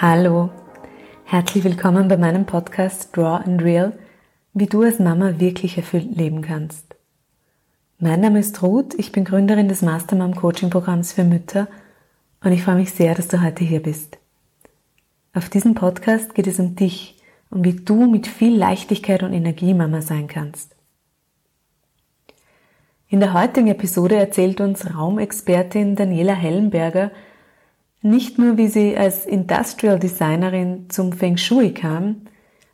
Hallo, herzlich willkommen bei meinem Podcast Draw and Real, wie du als Mama wirklich erfüllt leben kannst. Mein Name ist Ruth, ich bin Gründerin des Mastermom Coaching Programms für Mütter und ich freue mich sehr, dass du heute hier bist. Auf diesem Podcast geht es um dich und wie du mit viel Leichtigkeit und Energie Mama sein kannst. In der heutigen Episode erzählt uns Raumexpertin Daniela Hellenberger nicht nur, wie sie als Industrial Designerin zum Feng Shui kam,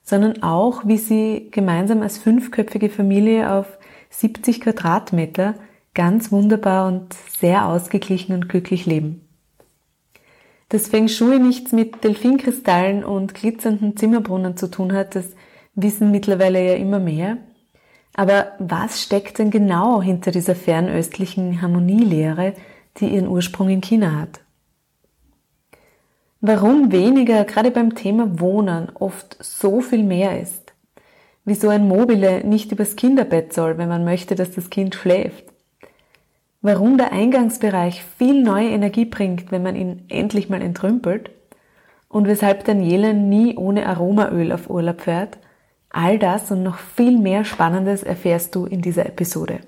sondern auch, wie sie gemeinsam als fünfköpfige Familie auf 70 Quadratmeter ganz wunderbar und sehr ausgeglichen und glücklich leben. Dass Feng Shui nichts mit Delfinkristallen und glitzernden Zimmerbrunnen zu tun hat, das wissen mittlerweile ja immer mehr. Aber was steckt denn genau hinter dieser fernöstlichen Harmonielehre, die ihren Ursprung in China hat? Warum weniger gerade beim Thema Wohnen oft so viel mehr ist. Wieso ein Mobile nicht übers Kinderbett soll, wenn man möchte, dass das Kind schläft. Warum der Eingangsbereich viel neue Energie bringt, wenn man ihn endlich mal entrümpelt. Und weshalb Daniela nie ohne Aromaöl auf Urlaub fährt. All das und noch viel mehr Spannendes erfährst du in dieser Episode.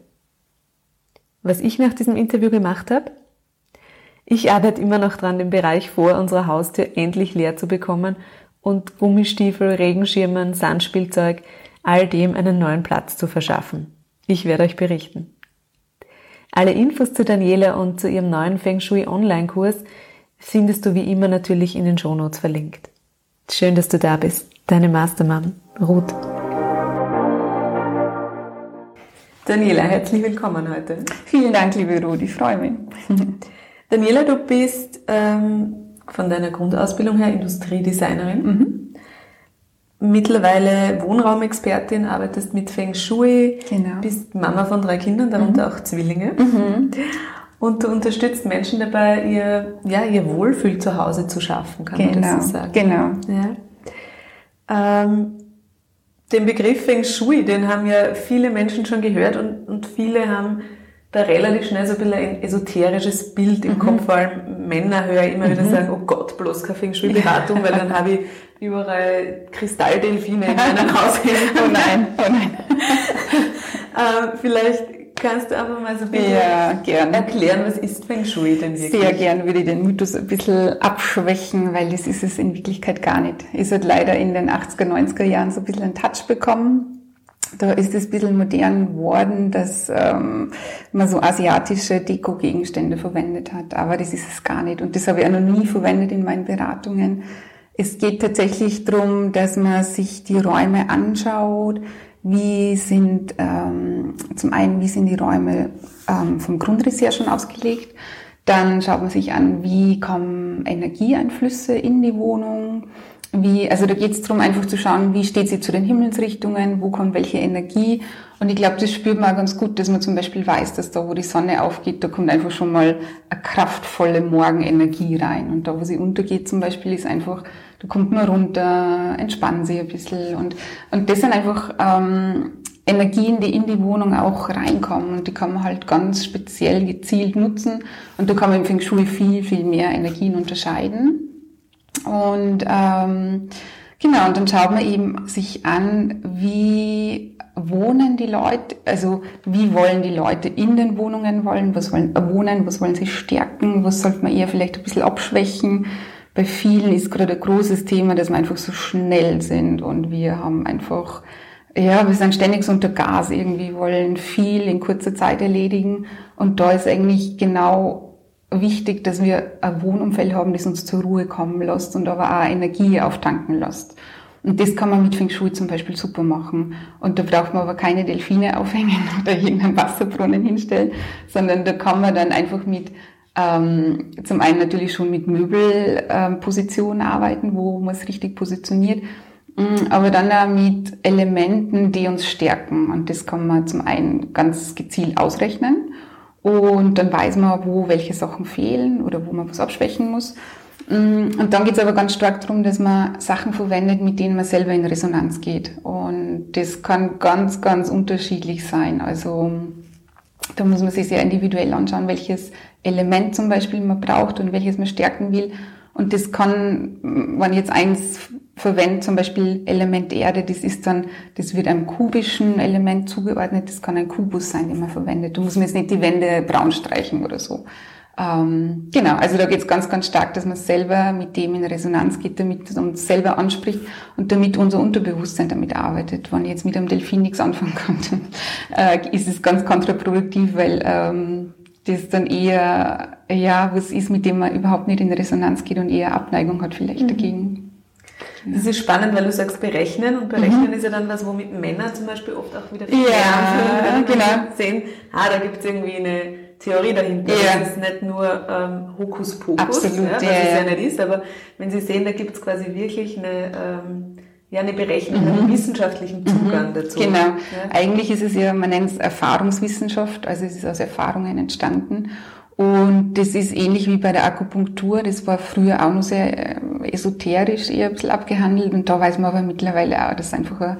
Was ich nach diesem Interview gemacht habe? Ich arbeite immer noch dran, den Bereich vor unserer Haustür endlich leer zu bekommen und Gummistiefel, Regenschirmen, Sandspielzeug, all dem einen neuen Platz zu verschaffen. Ich werde euch berichten. Alle Infos zu Daniela und zu ihrem neuen Feng Shui Online-Kurs findest du wie immer natürlich in den Shownotes verlinkt. Schön, dass du da bist. Deine Mastermann, Ruth. Daniela, herzlich willkommen heute. Vielen Dank, liebe Ruth, ich freue mich. Daniela, du bist ähm, von deiner Grundausbildung her Industriedesignerin. Mhm. Mittlerweile Wohnraumexpertin, arbeitest mit Feng Shui, genau. bist Mama von drei Kindern, darunter mhm. auch Zwillinge. Mhm. Und du unterstützt Menschen dabei, ihr, ja, ihr Wohlfühl zu Hause zu schaffen, kann genau. man das so sagen. Genau. Ja. Ähm, den Begriff Feng Shui, den haben ja viele Menschen schon gehört und, und viele haben da relativ schnell so ein bisschen ein esoterisches Bild im mhm. Kopf, vor allem Männer höre ich immer wieder mhm. sagen, oh Gott, bloß keine Feng Shui-Beratung, weil dann habe ich überall Kristalldelfine in meinem Haus Oh nein, oh nein. äh, vielleicht kannst du einfach mal so ein bisschen ja, erklären, was ist Feng Shui denn wirklich? Sehr gern würde ich den Mythos ein bisschen abschwächen, weil das ist es in Wirklichkeit gar nicht. Es hat leider in den 80er, 90er Jahren so ein bisschen einen Touch bekommen da ist es ein bisschen modern geworden, dass ähm, man so asiatische Deko-Gegenstände verwendet hat. Aber das ist es gar nicht. Und das habe ich auch noch nie verwendet in meinen Beratungen. Es geht tatsächlich darum, dass man sich die Räume anschaut. Wie sind ähm, zum einen, wie sind die Räume ähm, vom Grundriss her schon ausgelegt? Dann schaut man sich an, wie kommen Energieeinflüsse in die Wohnung wie, also da geht es darum, einfach zu schauen, wie steht sie zu den Himmelsrichtungen, wo kommt welche Energie. Und ich glaube, das spürt man auch ganz gut, dass man zum Beispiel weiß, dass da, wo die Sonne aufgeht, da kommt einfach schon mal eine kraftvolle Morgenenergie rein. Und da, wo sie untergeht zum Beispiel, ist einfach, da kommt man runter, entspannen sie ein bisschen. Und, und das sind einfach ähm, Energien, die in die Wohnung auch reinkommen. Und die kann man halt ganz speziell gezielt nutzen. Und da kann man im Feng Shui viel, viel mehr Energien unterscheiden. Und ähm, genau, und dann schaut man eben sich an, wie wohnen die Leute, also wie wollen die Leute in den Wohnungen wollen, was wollen äh, wohnen, was wollen sie stärken, was sollte man eher vielleicht ein bisschen abschwächen. Bei vielen ist gerade ein großes Thema, dass wir einfach so schnell sind und wir haben einfach, ja, wir sind ständig so unter Gas irgendwie, wollen viel in kurzer Zeit erledigen und da ist eigentlich genau wichtig, dass wir ein Wohnumfeld haben, das uns zur Ruhe kommen lässt und aber auch Energie auftanken lässt. Und das kann man mit Feng Shui zum Beispiel super machen. Und da braucht man aber keine Delfine aufhängen oder irgendeinen Wasserbrunnen hinstellen, sondern da kann man dann einfach mit ähm, zum einen natürlich schon mit Möbelpositionen ähm, arbeiten, wo man es richtig positioniert, mm, aber dann auch mit Elementen, die uns stärken. Und das kann man zum einen ganz gezielt ausrechnen und dann weiß man, wo welche Sachen fehlen oder wo man was abschwächen muss. Mm, und dann geht es aber ganz stark darum, dass man Sachen verwendet, mit denen man selber in Resonanz geht. Und das kann ganz, ganz unterschiedlich sein. Also da muss man sich sehr individuell anschauen, welches Element zum Beispiel man braucht und welches man stärken will. Und das kann, wenn jetzt eins verwendet, zum Beispiel Element Erde, das ist dann, das wird einem kubischen Element zugeordnet, das kann ein Kubus sein, den man verwendet. Du musst mir jetzt nicht die Wände braun streichen oder so. Ähm, genau, also da geht es ganz, ganz stark, dass man selber mit dem in Resonanz geht, damit es uns selber anspricht und damit unser Unterbewusstsein damit arbeitet. Wenn ich jetzt mit einem Delfin nichts anfangen kann, dann äh, ist es ganz kontraproduktiv, weil ähm, das dann eher, ja, was ist, mit dem man überhaupt nicht in Resonanz geht und eher Abneigung hat vielleicht mhm. dagegen. Das ist spannend, weil du sagst berechnen und berechnen mhm. ist ja dann was, womit Männer zum Beispiel oft auch wieder ja, genau. sehen, ah, da gibt es irgendwie eine Theorie dahinter. Ja. Das ist nicht nur ähm, Hokuspokus, Absolut, ja, was ja, es ja nicht ist, aber wenn Sie sehen, da gibt es quasi wirklich eine, ähm, ja, eine Berechnung, mhm. einen wissenschaftlichen. Zugang mhm. dazu. Genau. Ja. Eigentlich ist es ja, man nennt es Erfahrungswissenschaft, also es ist aus Erfahrungen entstanden. Und das ist ähnlich wie bei der Akupunktur. Das war früher auch noch sehr äh, esoterisch eher ein bisschen abgehandelt. Und da weiß man aber mittlerweile auch, dass es einfach eine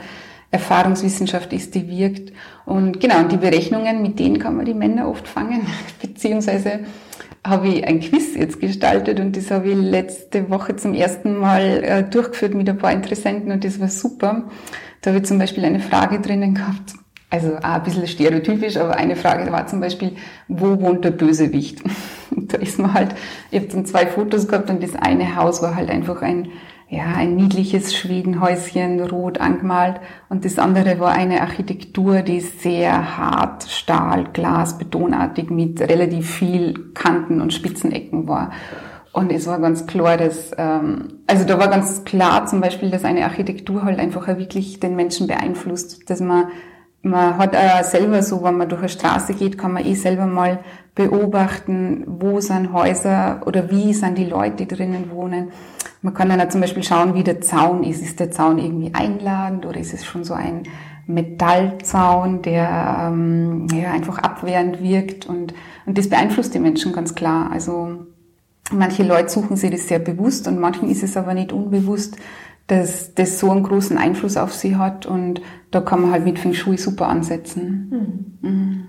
Erfahrungswissenschaft ist, die wirkt. Und genau, und die Berechnungen, mit denen kann man die Männer oft fangen. Beziehungsweise habe ich ein Quiz jetzt gestaltet und das habe ich letzte Woche zum ersten Mal äh, durchgeführt mit ein paar Interessenten und das war super. Da habe ich zum Beispiel eine Frage drinnen gehabt, also auch ein bisschen stereotypisch, aber eine Frage war zum Beispiel, wo wohnt der Bösewicht? da ist man halt, ich habe dann zwei Fotos gehabt und das eine Haus war halt einfach ein, ja, ein niedliches Schwedenhäuschen, rot angemalt und das andere war eine Architektur, die sehr hart, Stahl, Glas, betonartig mit relativ viel Kanten und Spitzenecken war. Und es war ganz klar, dass, ähm, also da war ganz klar zum Beispiel, dass eine Architektur halt einfach wirklich den Menschen beeinflusst, dass man man hat auch selber so, wenn man durch eine Straße geht, kann man eh selber mal beobachten, wo sind Häuser oder wie sind die Leute, die drinnen wohnen. Man kann dann auch zum Beispiel schauen, wie der Zaun ist. Ist der Zaun irgendwie einladend oder ist es schon so ein Metallzaun, der ähm, ja, einfach abwehrend wirkt und, und das beeinflusst die Menschen ganz klar. Also manche Leute suchen sich das sehr bewusst und manchen ist es aber nicht unbewusst, dass das so einen großen Einfluss auf sie hat und da kann man halt mit Feng Shui super ansetzen. Mhm. Mhm.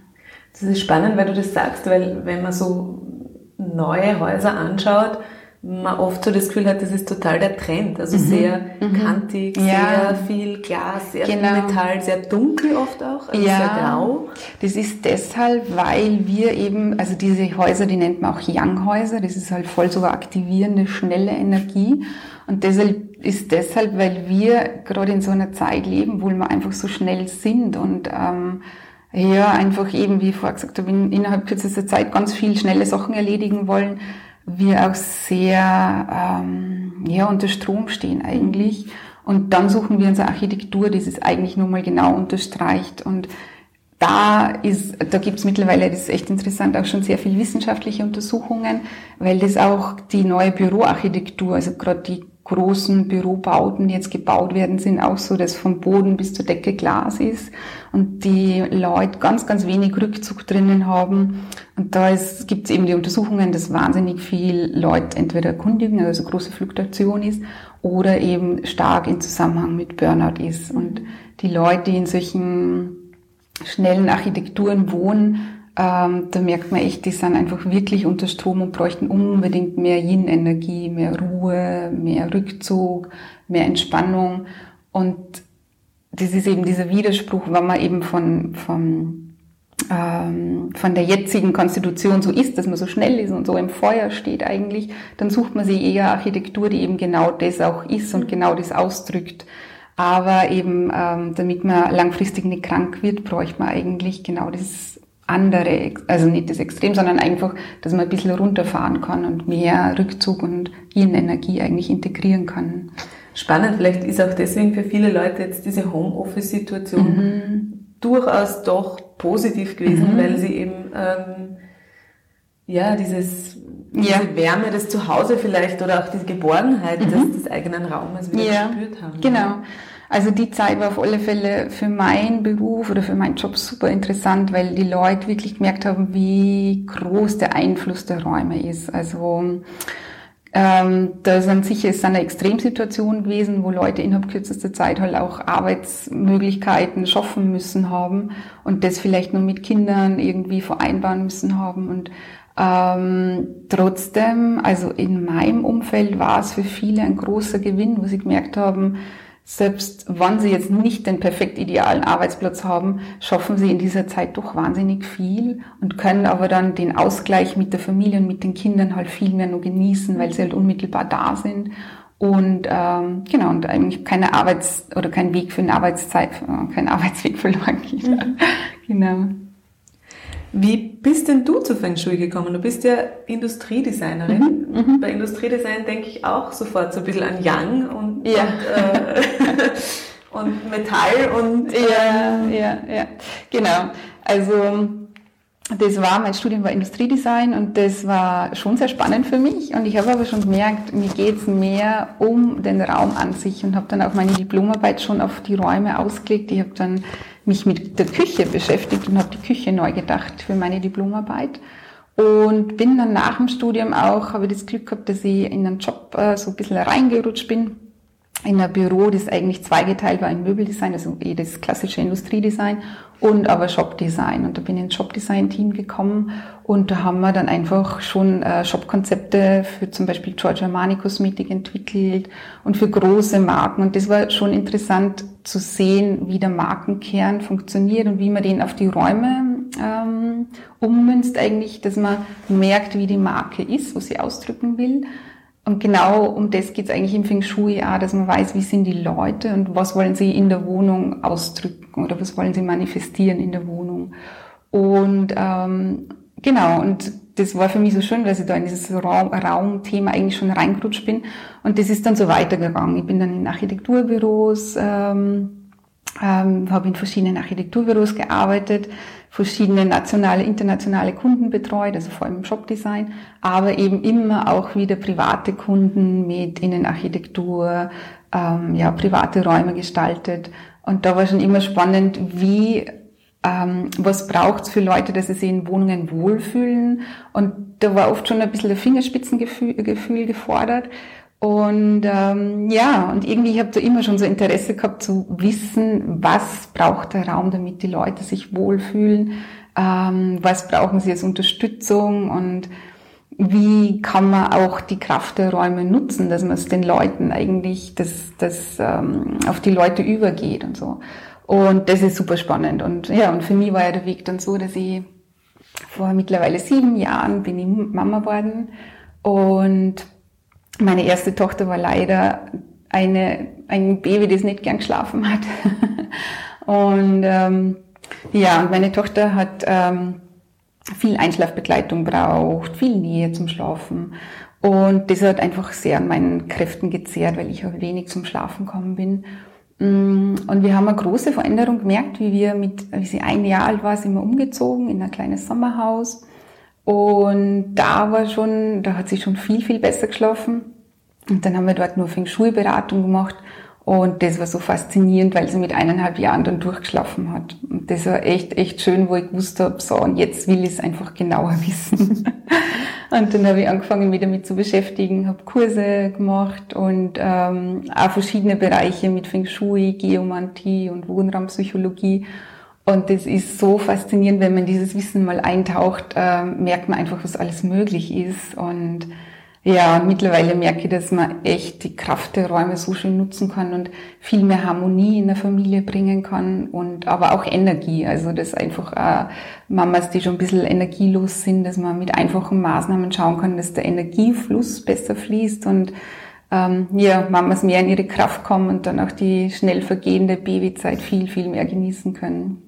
Das ist spannend, weil du das sagst, weil wenn man so neue Häuser anschaut, man oft so das Gefühl hat, das ist total der Trend. Also mhm. sehr mhm. kantig, ja. sehr viel Glas, sehr genau. viel Metall, sehr dunkel oft auch, also ja. sehr grau. Das ist deshalb, weil wir eben, also diese Häuser, die nennt man auch Yang-Häuser, das ist halt voll so aktivierende, schnelle Energie. Und deshalb ist deshalb, weil wir gerade in so einer Zeit leben, wo wir einfach so schnell sind und ähm, ja, einfach eben, wie ich vorher gesagt habe, in, innerhalb kürzester Zeit ganz viel schnelle Sachen erledigen wollen, wir auch sehr ähm, ja, unter Strom stehen eigentlich. Und dann suchen wir unsere Architektur, die es eigentlich nur mal genau unterstreicht. Und da ist, da gibt's mittlerweile, das ist echt interessant, auch schon sehr viel wissenschaftliche Untersuchungen, weil das auch die neue Büroarchitektur, also gerade die großen Bürobauten, die jetzt gebaut werden, sind auch so, dass vom Boden bis zur Decke Glas ist und die Leute ganz, ganz wenig Rückzug drinnen haben. Und da gibt es eben die Untersuchungen, dass wahnsinnig viel Leute entweder kundigen, also große Fluktuation ist, oder eben stark in Zusammenhang mit Burnout ist. Und die Leute, die in solchen schnellen Architekturen wohnen, ähm, da merkt man echt, die sind einfach wirklich unter Strom und bräuchten unbedingt mehr Yin-Energie, mehr Ruhe, mehr Rückzug, mehr Entspannung. Und das ist eben dieser Widerspruch, wenn man eben von, von, ähm, von der jetzigen Konstitution so ist, dass man so schnell ist und so im Feuer steht eigentlich, dann sucht man sich eher Architektur, die eben genau das auch ist und genau das ausdrückt. Aber eben, ähm, damit man langfristig nicht krank wird, bräuchte man eigentlich genau das andere, also nicht das Extrem, sondern einfach, dass man ein bisschen runterfahren kann und mehr Rückzug und Yin-Energie eigentlich integrieren kann. Spannend, vielleicht ist auch deswegen für viele Leute jetzt diese Homeoffice-Situation mhm. durchaus doch positiv gewesen, mhm. weil sie eben ähm, ja dieses diese ja. Wärme des Zuhause vielleicht oder auch diese Geborgenheit mhm. des, des eigenen Raumes wieder ja. gespürt haben. Genau. Also die Zeit war auf alle Fälle für meinen Beruf oder für meinen Job super interessant, weil die Leute wirklich gemerkt haben, wie groß der Einfluss der Räume ist. Also Ähm, da sind sicher, ist eine Extremsituation gewesen, wo Leute innerhalb kürzester Zeit halt auch Arbeitsmöglichkeiten schaffen müssen haben und das vielleicht nur mit Kindern irgendwie vereinbaren müssen haben und ähm, trotzdem, also in meinem Umfeld war es für viele ein großer Gewinn, wo sie gemerkt haben, selbst wenn sie jetzt nicht den perfekt idealen Arbeitsplatz haben, schaffen sie in dieser Zeit doch wahnsinnig viel und können aber dann den Ausgleich mit der Familie und mit den Kindern halt viel mehr nur genießen, weil sie halt unmittelbar da sind und ähm, genau und eigentlich keine Arbeits- oder kein Weg für eine Arbeitszeit, äh, kein Arbeitsweg verloren geht. Mhm. genau. Wie bist denn du zu Feng Shui gekommen? Du bist ja Industriedesignerin. Mhm, mhm. Bei Industriedesign denke ich auch sofort so ein bisschen an Yang und, ja. und, äh, und Metall und... Ja, ja, ja, genau. Also das war, mein Studium war Industriedesign und das war schon sehr spannend für mich. Und ich habe aber schon gemerkt, mir geht es mehr um den Raum an sich und habe dann auch meine Diplomarbeit schon auf die Räume ausgelegt. Ich habe dann mich mit der Küche beschäftigt und habe die Küche neu gedacht für meine Diplomarbeit. Und bin dann nach dem Studium auch, habe das Glück gehabt, dass ich in einen Job äh, so ein bisschen reingerutscht bin. In ein Büro, das eigentlich zweigeteilt war, ein Möbeldesign, also eh das klassische Industriedesign und aber Shopdesign. Und da bin ich ins Shopdesign-Team gekommen und da haben wir dann einfach schon äh, Shopkonzepte für zum Beispiel Giorgio Armani Kosmetik entwickelt und für große Marken. Und das war schon interessant zu sehen, wie der Markenkern funktioniert und wie man den auf die Räume ähm, ummünzt eigentlich, dass man merkt, wie die Marke ist, was sie ausdrücken will. Und genau um das geht es eigentlich im Feng Shui auch, dass man weiß, wie sind die Leute und was wollen sie in der Wohnung ausdrücken oder was wollen sie manifestieren in der Wohnung. Und ähm, genau, und das war für mich so schön, weil ich da in dieses Raum, Raumthema eigentlich schon reingerutscht bin. Und das ist dann so weitergegangen. Ich bin dann in Architekturbüros, ähm, ähm, habe in verschiedenen Architekturbüros gearbeitet, verschiedene nationale, internationale Kunden betreut, also vor allem im Shopdesign, aber eben immer auch wieder private Kunden mit Innenarchitektur, ähm, ja, private Räume gestaltet. Und da war schon immer spannend, wie, ähm, was braucht's für Leute, dass sie sich in Wohnungen wohlfühlen. Und da war oft schon ein bisschen der Fingerspitzengefühl Gefühl gefordert. Und ähm, ja, und irgendwie ich habe da immer schon so Interesse gehabt zu wissen, was braucht der Raum, damit die Leute sich wohlfühlen, ähm, was brauchen sie als Unterstützung und wie kann man auch die Kraft der Räume nutzen, dass man es den Leuten eigentlich, dass das ähm, auf die Leute übergeht und so. Und das ist super spannend. Und ja, und für mich war ja der Weg dann so, dass ich vor mittlerweile sieben Jahren bin ich Mama geworden und meine erste Tochter war leider eine, ein Baby, das nicht gern geschlafen hat. und ähm, ja, und meine Tochter hat ähm, viel Einschlafbegleitung braucht, viel Nähe zum Schlafen. Und das hat einfach sehr an meinen Kräften gezehrt, weil ich auch wenig zum Schlafen gekommen bin. Mm, und wir haben eine große Veränderung gemerkt, wie wir mit, wie sie ein Jahr alt war, sind wir umgezogen in ein kleines Sommerhaus. Und da war schon, da hat sie schon viel, viel besser geschlafen. Und dann haben wir dort nur Feng Shui-Beratung gemacht. Und das war so faszinierend, weil sie mit eineinhalb Jahren dann durchgeschlafen hat. Und das war echt, echt schön, wo ich gewusst habe, so, und jetzt will ich es einfach genauer wissen. und dann habe ich angefangen, mich damit zu beschäftigen, habe Kurse gemacht und ähm, auch verschiedene Bereiche mit Feng Shui, Geomantie und Wohnraumpsychologie. Und das ist so faszinierend, wenn man dieses Wissen mal eintaucht, äh, merkt man einfach, was alles möglich ist. Und ja, mittlerweile merke ich, dass man echt die Kraft der Räume so schön nutzen kann und viel mehr Harmonie in der Familie bringen kann und aber auch Energie. Also, dass einfach äh, Mamas, die schon ein bisschen energielos sind, dass man mit einfachen Maßnahmen schauen kann, dass der Energiefluss besser fließt und ähm, ja, Mamas mehr in ihre Kraft kommen und dann auch die schnell vergehende Babyzeit viel, viel mehr genießen können.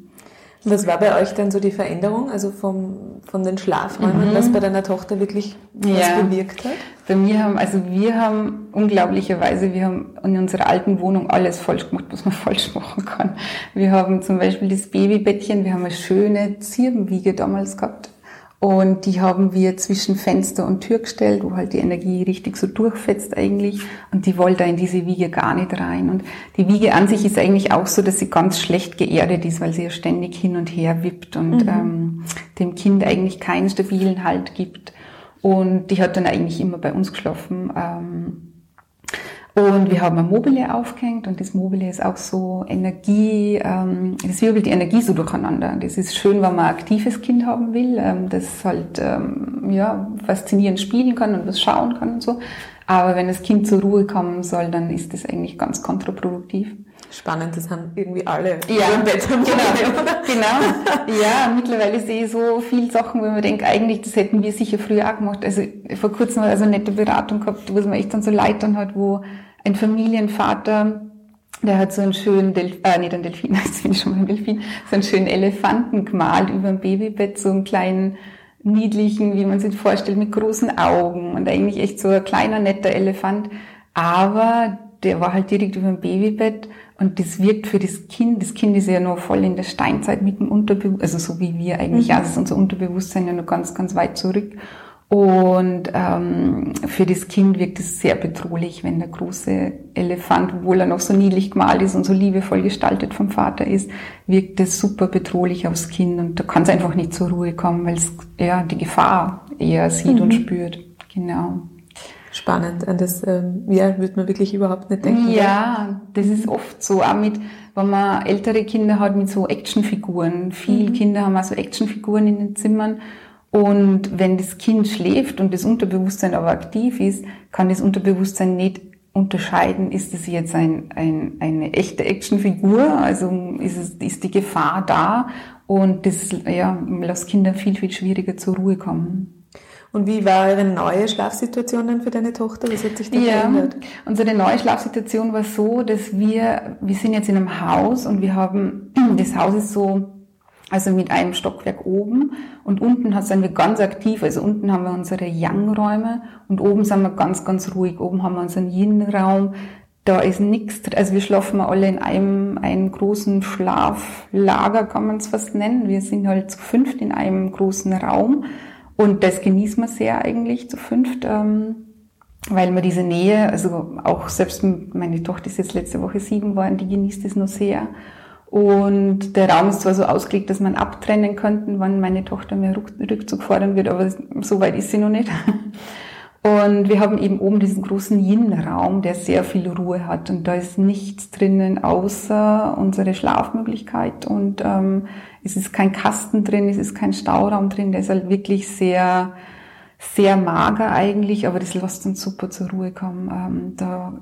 Was war bei euch dann so die Veränderung, also vom, von den Schlafräumen, mhm. was bei deiner Tochter wirklich was ja. bewirkt hat? Bei mir haben, also wir haben unglaublicherweise, wir haben in unserer alten Wohnung alles falsch gemacht, was man falsch machen kann. Wir haben zum Beispiel das Babybettchen, wir haben eine schöne Zirbenwiege damals gehabt. Und die haben wir zwischen Fenster und Tür gestellt, wo halt die Energie richtig so durchfetzt eigentlich. Und die wollte in diese Wiege gar nicht rein. Und die Wiege an sich ist eigentlich auch so, dass sie ganz schlecht geerdet ist, weil sie ja ständig hin und her wippt und mhm. ähm, dem Kind eigentlich keinen stabilen Halt gibt. Und die hat dann eigentlich immer bei uns geschlafen. Ähm, und wir haben ein Mobile aufgehängt und das Mobile ist auch so Energie, ähm, das wirbelt die Energie so durcheinander. Das ist schön, wenn man ein aktives Kind haben will, ähm, das halt ähm, ja, faszinierend spielen kann und was schauen kann und so. Aber wenn das Kind zur Ruhe kommen soll, dann ist das eigentlich ganz kontraproduktiv. Spannend, das haben irgendwie alle ja, Bett genau, genau. Ja, mittlerweile sehe ich so viele Sachen, wo man denkt, eigentlich, das hätten wir sicher früher auch gemacht. Also vor kurzem war also eine nette Beratung gehabt, wo es mir echt dann so leid hat, wo ein Familienvater, der hat so einen schönen Delfin, äh, nicht einen Delfin, jetzt bin ich schon mal ein Delfin, so einen schönen Elefanten gemalt über dem Babybett, so einen kleinen, niedlichen, wie man sich vorstellt, mit großen Augen und eigentlich echt so ein kleiner, netter Elefant. Aber der war halt direkt über dem Babybett und das wirkt für das Kind, das Kind ist ja noch voll in der Steinzeit mit dem Unterbewusstsein, also so wie wir eigentlich, mhm. also unser Unterbewusstsein ja noch ganz, ganz weit zurück. Und ähm, für das Kind wirkt es sehr bedrohlich, wenn der große Elefant, obwohl er noch so niedlich gemalt ist und so liebevoll gestaltet vom Vater ist, wirkt es super bedrohlich aufs Kind und da kann es einfach nicht zur Ruhe kommen, weil es ja die Gefahr eher sieht mhm. und spürt. Genau. Spannend. An das ähm, ja, würde man wirklich überhaupt nicht denken. Ja, das ist oft so. Auch mit, wenn man ältere Kinder hat mit so Actionfiguren. Viele mhm. Kinder haben auch so Actionfiguren in den Zimmern. Und wenn das Kind schläft und das Unterbewusstsein aber aktiv ist, kann das Unterbewusstsein nicht unterscheiden, ist es jetzt ein, ein, eine echte Actionfigur, also ist, es, ist die Gefahr da und das ja, lässt Kinder viel, viel schwieriger zur Ruhe kommen. Und wie war eure neue Schlafsituation dann für deine Tochter? Was hat sich da ja, verändert? Unsere neue Schlafsituation war so, dass wir, wir sind jetzt in einem Haus und wir haben, das Haus ist so also mit einem Stockwerk oben und unten sind wir ganz aktiv. Also unten haben wir unsere Yang-Räume und oben sind wir ganz, ganz ruhig. Oben haben wir unseren Yin-Raum. Da ist nichts, also wir schlafen alle in einem, einem großen Schlaflager, kann man es fast nennen. Wir sind halt zu fünft in einem großen Raum und das genießen wir sehr eigentlich zu fünft, ähm, weil wir diese Nähe, also auch selbst meine Tochter ist jetzt letzte Woche sieben geworden, die genießt es nur sehr. Und der Raum ist zwar so ausgelegt, dass man abtrennen könnten, wann meine Tochter mehr Rückzug fordern wird, aber so weit ist sie noch nicht. Und wir haben eben oben diesen großen Yin-Raum, der sehr viel Ruhe hat. Und da ist nichts drinnen außer unsere Schlafmöglichkeit. Und ähm, es ist kein Kasten drin, es ist kein Stauraum drin. Der ist halt wirklich sehr, sehr mager eigentlich, aber das lässt uns super zur Ruhe kommen. Ähm, da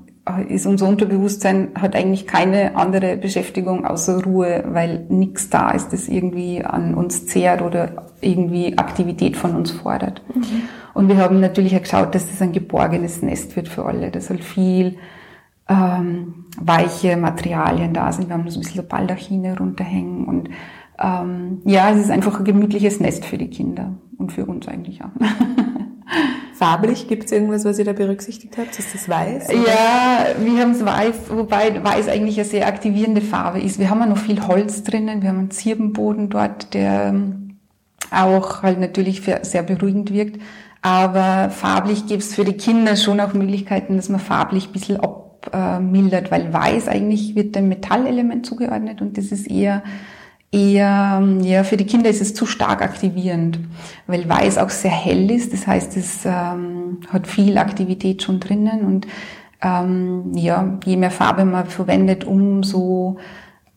ist unser Unterbewusstsein hat eigentlich keine andere Beschäftigung außer Ruhe, weil nichts da ist, das irgendwie an uns zehrt oder irgendwie Aktivität von uns fordert. Mhm. Und wir haben natürlich auch geschaut, dass das ein geborgenes Nest wird für alle, dass halt viel ähm, weiche Materialien da sind. Wir haben so ein bisschen so Baldachine runterhängen und ähm, ja, es ist einfach ein gemütliches Nest für die Kinder und für uns eigentlich auch. Farblich, gibt es irgendwas, was ihr da berücksichtigt habt? Ist das weiß? Oder? Ja, wir haben es weiß, wobei weiß eigentlich eine sehr aktivierende Farbe ist. Wir haben ja noch viel Holz drinnen, wir haben einen Zirbenboden dort, der ähm, auch halt natürlich sehr beruhigend wirkt. Aber farblich gibt es für die Kinder schon auch Möglichkeiten, dass man farblich ein bisschen abmildert, weil weiß eigentlich wird dem Metallelement zugeordnet und das ist eher eher, ja, für die Kinder ist es zu stark aktivierend, weil Weiß auch sehr hell ist. Das heißt, es ähm, hat viel Aktivität schon drinnen und ähm, ja, je mehr Farbe man verwendet, umso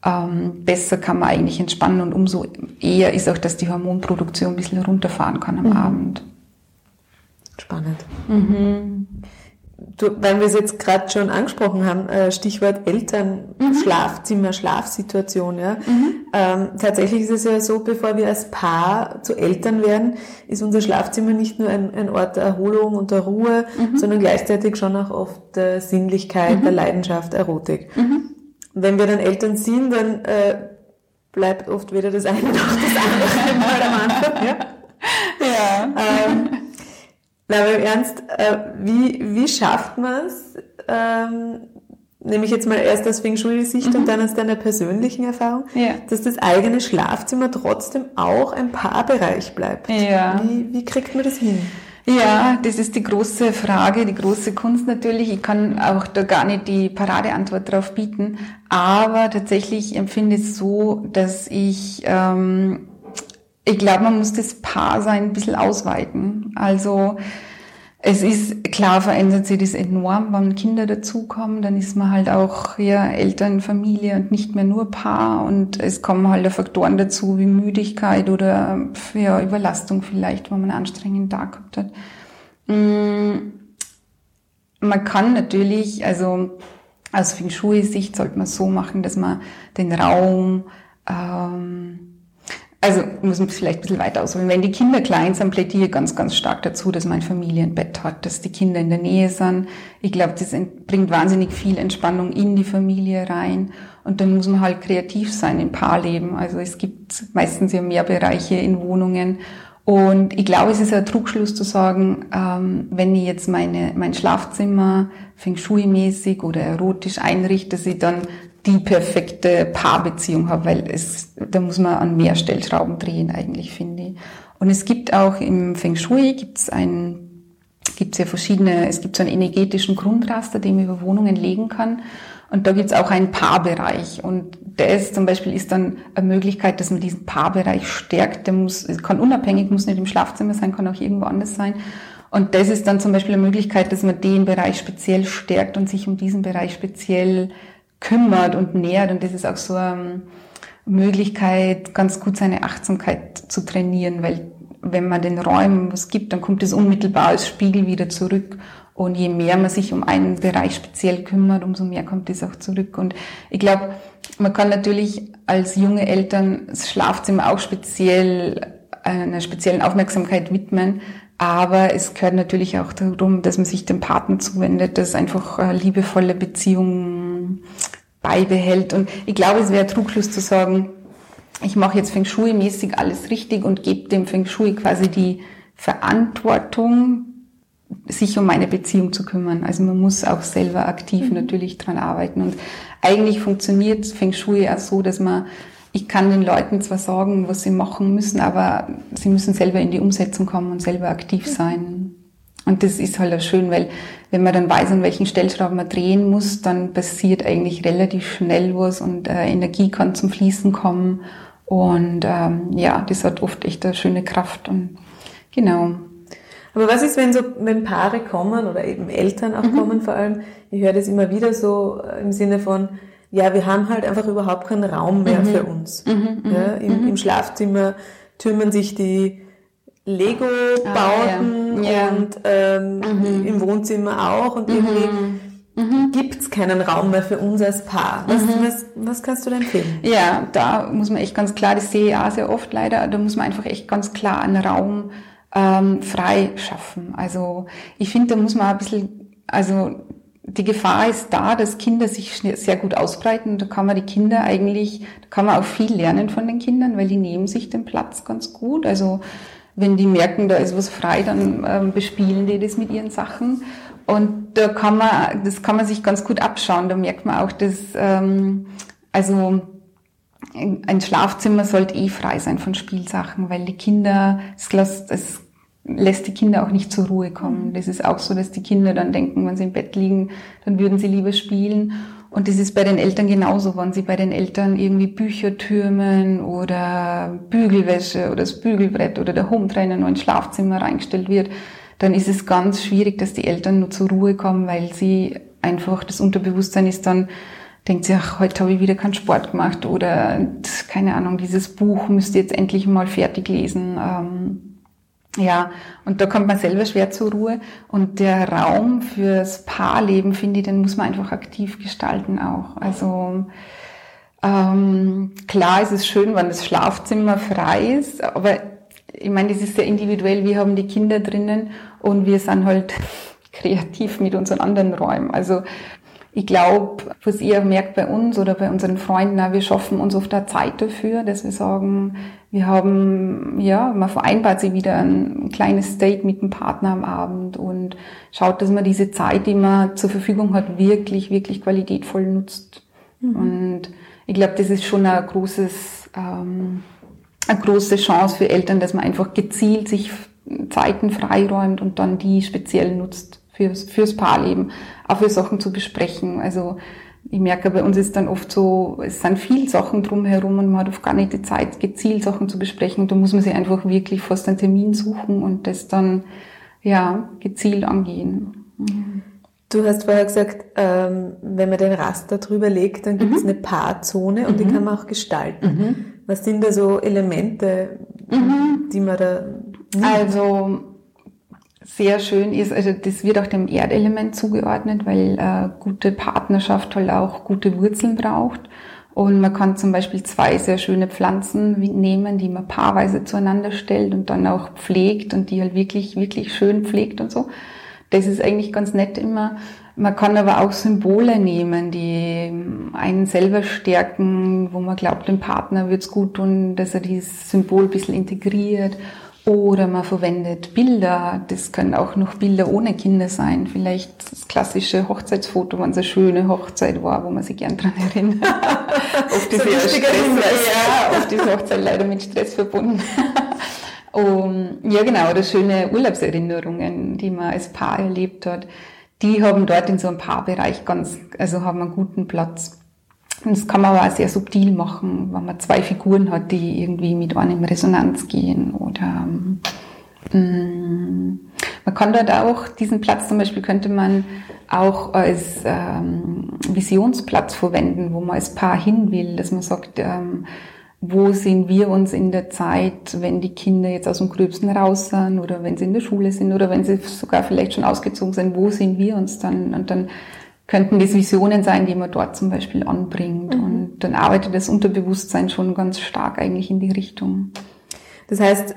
ähm, besser kann man eigentlich entspannen und umso eher ist auch, dass die Hormonproduktion ein bisschen runterfahren kann am mhm. Abend. Spannend. Mhm du, weil wir es jetzt gerade schon angesprochen haben, äh, Stichwort Eltern, mhm. Schlafzimmer, Schlafsituation, ja. Mhm. Ähm, tatsächlich ist es ja so, bevor wir als Paar zu Eltern werden, ist unser Schlafzimmer nicht nur ein, ein Ort der Erholung und der Ruhe, mhm. sondern gleichzeitig schon auch oft der Sinnlichkeit, mhm. der Leidenschaft, Erotik. Mhm. Wenn wir dann Eltern sind, dann äh, bleibt oft weder das eine noch das andere mal am Anfang, ja. Ja. Ähm, na, aber im Ernst, äh, wie, wie schafft man es, ähm, nehme ich jetzt mal erst aus Feng Shui-Sicht mhm. und dann aus deiner persönlichen Erfahrung, ja. dass das eigene Schlafzimmer trotzdem auch ein Paarbereich bleibt. Ja. Wie, wie kriegt man das hin? Ja, das ist die große Frage, die große Kunst natürlich. Ich kann auch da gar nicht die Paradeantwort drauf bieten, aber tatsächlich empfinde ich es so, dass ich ähm, ich glaube, man muss das Paarsein ein bisschen ausweiten. Also es ist klar, verändert sich das enorm, wenn Kinder dazukommen, dann ist man halt auch ja, Eltern, Familie und nicht mehr nur Paar und es kommen halt Faktoren dazu wie Müdigkeit oder ja, Überlastung vielleicht, wenn man einen anstrengenden Tag gehabt hat. Mm, man kann natürlich, also aus Feng Shui-Sicht sollte man so machen, dass man den Raum ähm, also muss man vielleicht ein bisschen weiter ausholen. Wenn die Kinder klein sind, plädiere ich ganz, ganz stark dazu, dass man ein Familienbett hat, dass die Kinder in der Nähe sind. Ich glaube, das bringt wahnsinnig viel Entspannung in die Familie rein. Und dann muss man halt kreativ sein im Paarleben. Also es gibt meistens ja mehr Bereiche in Wohnungen. Und ich glaube, es ist ein Trugschluss zu sagen, ähm, wenn ich jetzt meine, mein Schlafzimmer Feng Shui-mäßig oder erotisch einrichte, dass ich dann die perfekte Paarbeziehung habe, weil es, da muss man an mehr Stellschrauben drehen eigentlich, finde ich. Und es gibt auch im Feng Shui gibt's ein gibt's ja verschiedene, es gibt so einen energetischen Grundraster, den man über Wohnungen legen kann. Und da gibt's auch einen Paarbereich. Und das zum Beispiel ist dann eine Möglichkeit, dass man diesen Paarbereich stärkt. Der muss, kann unabhängig, muss nicht im Schlafzimmer sein, kann auch irgendwo anders sein. Und das ist dann zum Beispiel eine Möglichkeit, dass man den Bereich speziell stärkt und sich um diesen Bereich speziell kümmert und nährt. Und das ist auch so eine Möglichkeit, ganz gut seine Achtsamkeit zu trainieren, weil wenn man den Räumen was gibt, dann kommt es unmittelbar als Spiegel wieder zurück. Und je mehr man sich um einen Bereich speziell kümmert, umso mehr kommt es auch zurück. Und ich glaube, man kann natürlich als junge Eltern das Schlafzimmer auch speziell einer speziellen Aufmerksamkeit widmen, aber es gehört natürlich auch darum, dass man sich dem Partner zuwendet, dass einfach liebevolle Beziehung beibehält. Und ich glaube, es wäre Trugschluss zu sagen, ich mache jetzt Feng Shui-mäßig alles richtig und gebe dem Feng Shui quasi die Verantwortung, sich um meine Beziehung zu kümmern. Also man muss auch selber aktiv mhm. natürlich dran arbeiten. Und eigentlich funktioniert Feng Shui auch so, dass man ich kann den Leuten zwar sagen, was sie machen müssen, aber sie müssen selber in die Umsetzung kommen und selber aktiv sein. Und das ist halt auch schön, weil wenn man dann weiß, an welchen Stellschrauben man drehen muss, dann passiert eigentlich relativ schnell was und äh, Energie kann zum Fließen kommen. Und ähm, ja, das hat oft echt eine schöne Kraft. Und genau. Aber was ist, wenn so, wenn Paare kommen oder eben Eltern auch mhm. kommen vor allem? Ich höre das immer wieder so äh, im Sinne von, ja, wir haben halt einfach überhaupt keinen Raum mehr mhm. für uns. Mhm, mhm ja, im, mhm. Im Schlafzimmer türmen sich die Lego-Bauten ah, ja. Und ähm, mhm. im Wohnzimmer auch und irgendwie mhm. gibt's keinen Raum mehr für uns als Paar. Was, was, was kannst du da empfehlen? Ja, da muss man echt ganz klar, das sehe ich auch sehr oft leider, da muss man einfach echt ganz klar einen Raum ähm, frei schaffen. Also ich finde, da muss man ein bisschen, also die Gefahr ist da, dass Kinder sich sehr gut ausbreiten. Da kann man die Kinder eigentlich, da kann man auch viel lernen von den Kindern, weil die nehmen sich den Platz ganz gut. Also wenn die merken, da ist was frei, dann ähm, bespielen die das mit ihren Sachen. Und da kann man, das kann man sich ganz gut abschauen. Da merkt man auch, dass ähm, also ein Schlafzimmer sollte eh frei sein von Spielsachen, weil die Kinder, es lässt, es lässt die Kinder auch nicht zur Ruhe kommen. Mhm. Das ist auch so, dass die Kinder dann denken, wenn sie im Bett liegen, dann würden sie lieber spielen. Und das ist bei den Eltern genauso, wenn sie bei den Eltern irgendwie Bücher türmen oder Bügelwäsche oder das Bügelbrett oder der Hometrainer nur ins Schlafzimmer reingestellt wird, dann ist es ganz schwierig, dass die Eltern nur zur Ruhe kommen, weil sie einfach, das Unterbewusstsein ist dann, denkt sie, ach, heute habe ich wieder keinen Sport gemacht oder keine Ahnung, dieses Buch müsst ihr jetzt endlich mal fertig lesen. Ähm, ja, und da kommt man selber schwer zur Ruhe. Und der Raum fürs Paarleben, finde ich, den muss man einfach aktiv gestalten auch. Also ähm, klar ist es schön, wenn das Schlafzimmer frei ist, aber ich meine, das ist sehr individuell. Wir haben die Kinder drinnen und wir sind halt kreativ mit unseren anderen Räumen. Also ich glaube, was ihr merkt bei uns oder bei unseren Freunden, wir schaffen uns oft da Zeit dafür, dass wir sagen, wir haben, ja, man vereinbart sich wieder ein kleines Date mit dem Partner am Abend und schaut, dass man diese Zeit, die man zur Verfügung hat, wirklich, wirklich qualitätvoll nutzt. Mhm. Und ich glaube, das ist schon ein großes, ähm, eine große Chance für Eltern, dass man einfach gezielt sich Zeiten freiräumt und dann die speziell nutzt fürs, fürs Paarleben, auch für Sachen zu besprechen. Also ich merke, bei uns ist dann oft so, es sind viel Sachen drumherum und man hat oft gar nicht die Zeit, gezielt Sachen zu besprechen. Da muss man sich einfach wirklich fast einen Termin suchen und das dann, ja, gezielt angehen. Du hast vorher gesagt, ähm, wenn man den Raster drüber legt, dann gibt es mhm. eine Paarzone und mhm. die kann man auch gestalten. Mhm. Was sind da so Elemente, mhm. die man da nimmt? Also sehr schön ist, also das wird auch dem Erdelement zugeordnet, weil äh, gute Partnerschaft halt auch gute Wurzeln braucht. Und man kann zum Beispiel zwei sehr schöne Pflanzen nehmen, die man paarweise zueinander stellt und dann auch pflegt und die halt wirklich, wirklich schön pflegt und so. Das ist eigentlich ganz nett immer. Man kann aber auch Symbole nehmen, die einen selber stärken, wo man glaubt, dem Partner wird's gut tun, dass er dieses Symbol ein bisschen integriert oder man verwendet Bilder, das können auch noch Bilder ohne Kinder sein. Vielleicht das klassische Hochzeitsfoto, wenn es eine schöne Hochzeit war, wo man sich gern dran erinnert. auf diese, so Stress, ja, auf diese Hochzeit leider mit Stress verbunden. um, ja genau, oder schöne Urlaubserinnerungen, die man als Paar erlebt hat. Die haben dort in so einem Paarbereich ganz, also haben einen guten Platz. Das kann man aber auch sehr subtil machen, wenn man zwei Figuren hat, die irgendwie mit einem in Resonanz gehen oder ähm, man kann dort auch diesen Platz zum Beispiel könnte man auch als ähm, Visionsplatz verwenden, wo man als Paar hin will, dass man sagt, ähm, wo sehen wir uns in der Zeit, wenn die Kinder jetzt aus dem Gröbsten raus sind oder wenn sie in der Schule sind oder wenn sie sogar vielleicht schon ausgezogen sind, wo sehen wir uns dann? Und dann könnten das Visionen sein, die man dort zum Beispiel anbringt. Mhm. Und dann arbeitet das Unterbewusstsein schon ganz stark eigentlich in die Richtung. Das heißt,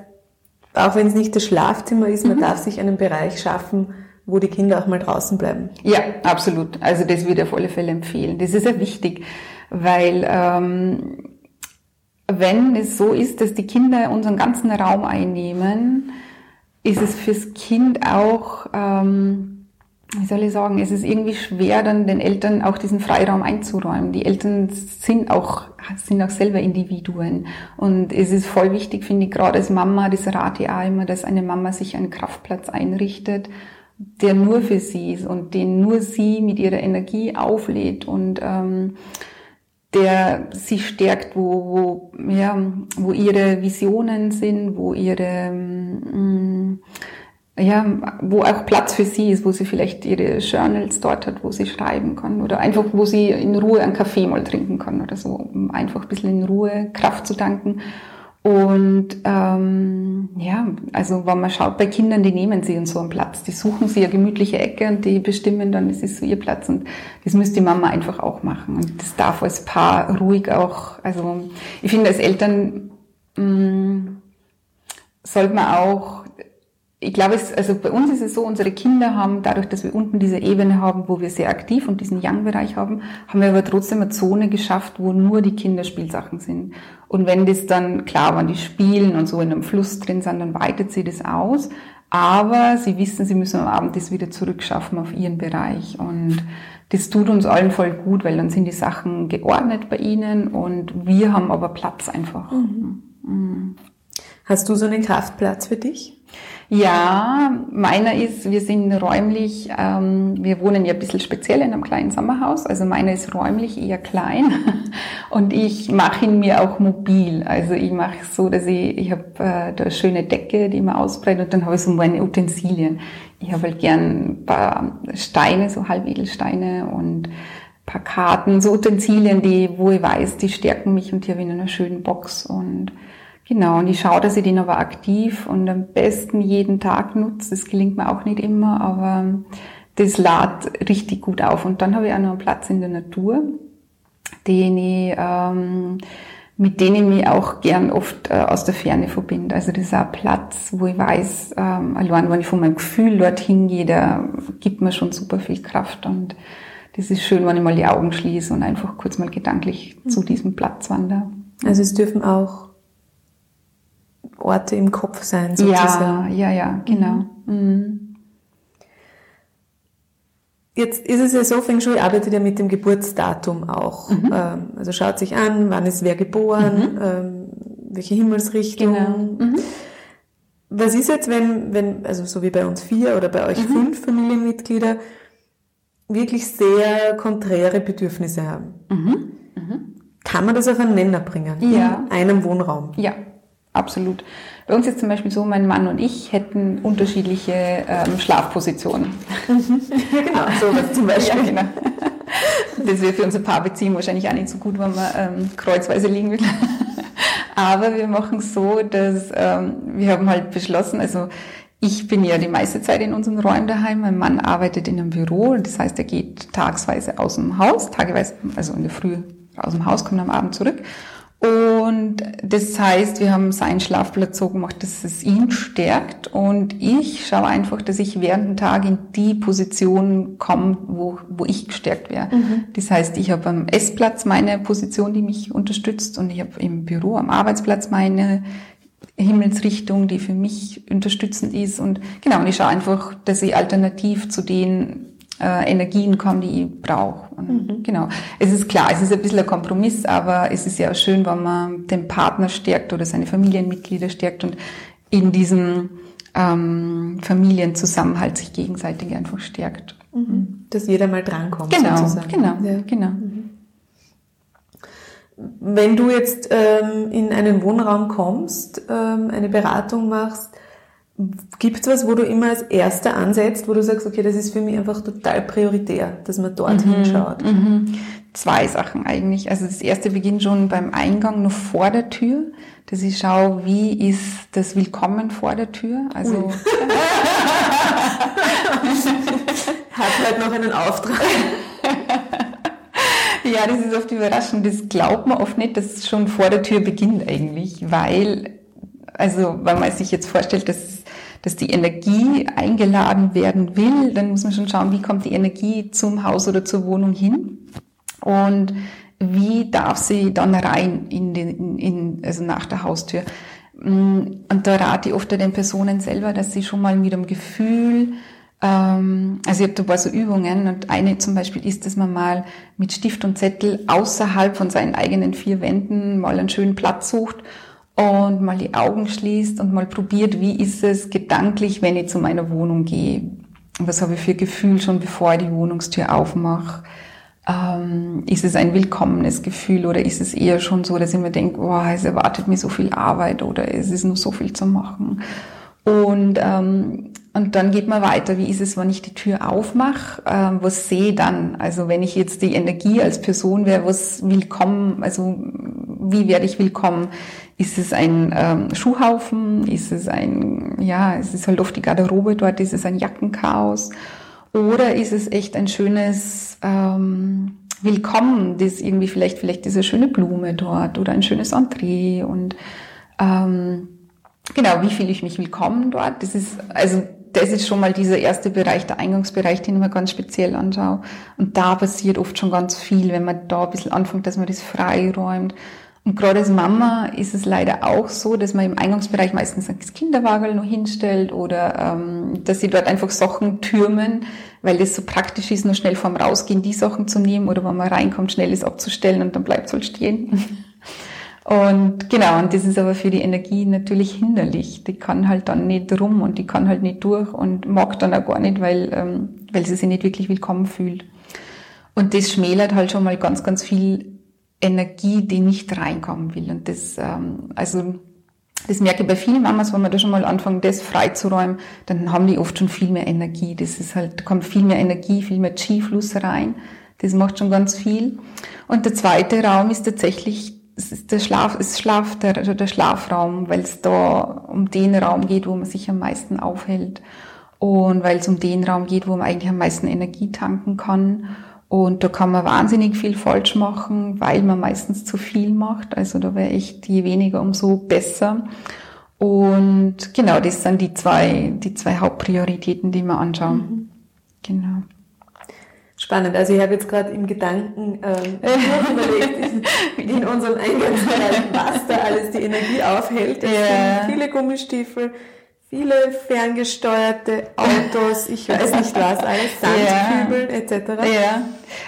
auch wenn es nicht das Schlafzimmer ist, man mhm. darf sich einen Bereich schaffen, wo die Kinder auch mal draußen bleiben. Ja, absolut. Also das würde ich auf alle Fälle empfehlen. Das ist sehr wichtig, weil ähm, wenn es so ist, dass die Kinder unseren ganzen Raum einnehmen, ist es fürs Kind auch ähm, wie soll ich sagen, es ist irgendwie schwer, dann den Eltern auch diesen Freiraum einzuräumen. Die Eltern sind auch, sind auch selber Individuen. Und es ist voll wichtig, finde ich, gerade als Mama, das rate ich auch immer, dass eine Mama sich einen Kraftplatz einrichtet, der nur für sie ist und den nur sie mit ihrer Energie auflädt und ähm, der sie stärkt, wo, wo, ja, wo ihre Visionen sind, wo ihre ähm, ja, wo auch Platz für sie ist, wo sie vielleicht ihre Journals dort hat, wo sie schreiben kann oder einfach, wo sie in Ruhe einen Kaffee mal trinken kann oder so, um einfach ein bisschen in Ruhe Kraft zu tanken. Und ähm, ja, also wenn man schaut bei Kindern, die nehmen sie in so einen Platz, die suchen sie eine gemütliche Ecke und die bestimmen dann, es ist so ihr Platz und das müsste die Mama einfach auch machen und das darf als Paar ruhig auch, also ich finde als Eltern mh, mm, sollte man auch ich glaube, es, also bei uns ist es so, unsere Kinder haben, dadurch, dass wir unten diese Ebene haben, wo wir sehr aktiv und diesen Young-Bereich haben, haben wir aber trotzdem eine Zone geschafft, wo nur die Kinderspielsachen sind. Und wenn das dann, klar, wenn die spielen und so in einem Fluss drin sind, dann weitet sie das aus. Aber sie wissen, sie müssen am Abend das wieder zurückschaffen auf ihren Bereich. Und das tut uns allen voll gut, weil dann sind die Sachen geordnet bei ihnen und wir haben aber Platz einfach. Mhm. Mhm. Hast du so einen Kraftplatz für dich? Ja, meiner ist, wir sind räumlich, ähm, wir wohnen ja ein bisschen speziell in einem kleinen Sommerhaus, also meiner ist räumlich eher klein und ich mache ihn mir auch mobil. Also ich mache es so, dass ich, ich habe äh, da schöne Decke, die man ausbreitet und dann habe ich so meine Utensilien. Ich habe halt gern ein paar Steine, so Halbedelsteine und paar Karten, so Utensilien, die, wo ich weiß, die stärken mich und die habe ich in einer schönen Box und Genau, und ich schaue, dass ich den aber aktiv und am besten jeden Tag nutze. Das gelingt mir auch nicht immer, aber das lädt richtig gut auf. Und dann habe ich auch noch einen Platz in der Natur, den ich, ähm, mit denen ich mich auch gern oft äh, aus der Ferne verbinde. Also das ist auch ein Platz, wo ich weiß, ähm, allein wenn ich von meinem Gefühl dorthin gehe, der gibt mir schon super viel Kraft und das ist schön, wenn ich mal die Augen schließe und einfach kurz mal gedanklich mhm. zu diesem Platz wandere. Also es dürfen auch Orte im Kopf sein, sozusagen. Ja, ja, ja, genau. Mhm. Jetzt ist es ja so, Feng Shui arbeitet ja mit dem Geburtsdatum auch. Mhm. Ähm, also schaut sich an, wann ist wer geboren, mhm. Ähm, welche Himmelsrichtung. Genau. Mhm. Was ist jetzt, wenn, wenn, also so wie bei uns vier oder bei euch mhm. fünf Familienmitglieder, wirklich sehr konträre Bedürfnisse haben. Mhm. Kann man das auf einen Nenner bringen? Ja. In einem Wohnraum? Ja, absolut. Bei uns ist zum Beispiel so, mein Mann und ich hätten unterschiedliche ähm, Schlafpositionen. genau, sowas zum Beispiel. Ja, genau. Das wäre für unsere Paarbeziehung wahrscheinlich auch nicht so gut, wenn man ähm, kreuzweise liegen will. Aber wir machen es so, dass ähm, wir haben halt beschlossen, also ich bin ja die meiste Zeit in unseren Räumen daheim. Mein Mann arbeitet in einem Büro. Das heißt, er geht tagsweise aus dem Haus, tageweise, also in der Früh aus dem Haus, kommt am Abend zurück. Und das heißt, wir haben seinen Schlafplatz so gemacht, dass es ihn stärkt. Und ich schaue einfach, dass ich während dem Tag in die Position komme, wo, wo ich gestärkt wäre. Mhm. Das heißt, ich habe am Essplatz meine Position, die mich unterstützt. Und ich habe im Büro, am Arbeitsplatz meine Himmelsrichtung, die für mich unterstützend ist. Und genau, und ich schaue einfach, dass ich alternativ zu den äh, Energien komme, die ich brauche. Mhm. Genau. Es ist klar, es ist ein bisschen ein Kompromiss, aber es ist ja auch schön, wenn man den Partner stärkt oder seine Familienmitglieder stärkt und in diesem ähm, Familienzusammenhalt sich gegenseitig einfach stärkt. Mhm. Dass jeder mal drankommt. Genau, sozusagen. genau, ja. genau. Mhm. Wenn du jetzt ähm, in einen Wohnraum kommst, ähm, eine Beratung machst, gibt es was, wo du immer als Erster ansetzt, wo du sagst, okay, das ist für mich einfach total prioritär, dass man dort mhm. hinschaut? Mhm. Zwei Sachen eigentlich. Also das erste beginnt schon beim Eingang, noch vor der Tür, dass ich schaue, wie ist das Willkommen vor der Tür. Also hat halt noch einen Auftrag. Ja, das ist oft überraschend. Das glaubt man oft nicht, dass es schon vor der Tür beginnt eigentlich, weil, also, wenn man sich jetzt vorstellt, dass, dass die Energie eingeladen werden will, dann muss man schon schauen, wie kommt die Energie zum Haus oder zur Wohnung hin und wie darf sie dann rein in den, in, in, also nach der Haustür. Und da rate ich oft den Personen selber, dass sie schon mal mit dem Gefühl ähm, also ich habe da ein paar so Übungen und eine zum Beispiel ist, dass man mal mit Stift und Zettel außerhalb von seinen eigenen vier Wänden mal einen schönen Platz sucht und mal die Augen schließt und mal probiert, wie ist es gedanklich, wenn ich zu meiner Wohnung gehe. Was habe ich für Gefühl schon, bevor ich die Wohnungstür aufmache? Ähm, ist es ein willkommenes Gefühl oder ist es eher schon so, dass ich mir denke, oh, es erwartet mir so viel Arbeit oder es ist nur so viel zu machen? Und ähm, und dann geht man weiter. Wie ist es, wenn ich die Tür aufmache? Ähm, was sehe dann? Also wenn ich jetzt die Energie als Person wäre, was willkommen, also wie werde ich willkommen? Ist es ein ähm, Schuhhaufen? Ist es ein, ja, es ist halt oft die Garderobe dort, ist es ein Jackenchaos? Oder ist es echt ein schönes ähm, Willkommen, das irgendwie vielleicht, vielleicht diese schöne Blume dort oder ein schönes Entree und ähm, genau, wie fühle ich mich willkommen dort? Das ist, also das ist schon mal dieser erste Bereich, der Eingangsbereich, den ich mir ganz speziell anschaue. Und da passiert oft schon ganz viel, wenn man da ein bisschen anfängt, dass man das freiräumt. Und gerade als Mama ist es leider auch so, dass man im Eingangsbereich meistens das Kinderwagel noch hinstellt oder ähm, dass sie dort einfach Sachen türmen, weil es so praktisch ist, nur schnell vorm Rausgehen die Sachen zu nehmen oder wenn man reinkommt, schnell es abzustellen und dann bleibt es halt stehen. Und genau, und das ist aber für die Energie natürlich hinderlich. Die kann halt dann nicht rum und die kann halt nicht durch und mag dann auch gar nicht, weil, ähm, weil sie sich nicht wirklich willkommen fühlt. Und das schmälert halt schon mal ganz, ganz viel Energie, die nicht reinkommen will. Und das, ähm, also das merke ich bei vielen Mamas, wenn man da schon mal anfangen, das freizuräumen, dann haben die oft schon viel mehr Energie. Das ist halt, kommt viel mehr Energie, viel mehr Chi-Fluss rein. Das macht schon ganz viel. Und der zweite Raum ist tatsächlich es ist der Schlaf, es Schlaf, der, also der Schlafraum, weil es da um den Raum geht, wo man sich am meisten aufhält. Und weil es um den Raum geht, wo man eigentlich am meisten Energie tanken kann. Und da kann man wahnsinnig viel falsch machen, weil man meistens zu viel macht. Also da wäre echt je weniger, umso besser. Und genau, das sind die zwei, die zwei Hauptprioritäten, die wir anschauen. Mhm. Genau. Spannend. Also ich habe jetzt gerade im Gedanken ähm, überlegt, in, in unserem Eingangsbereich, was da alles die Energie aufhält. Es ja. sind viele Gummistiefel, viele ferngesteuerte Autos, ich weiß nicht was, alles Sandkübel ja. etc. Ja,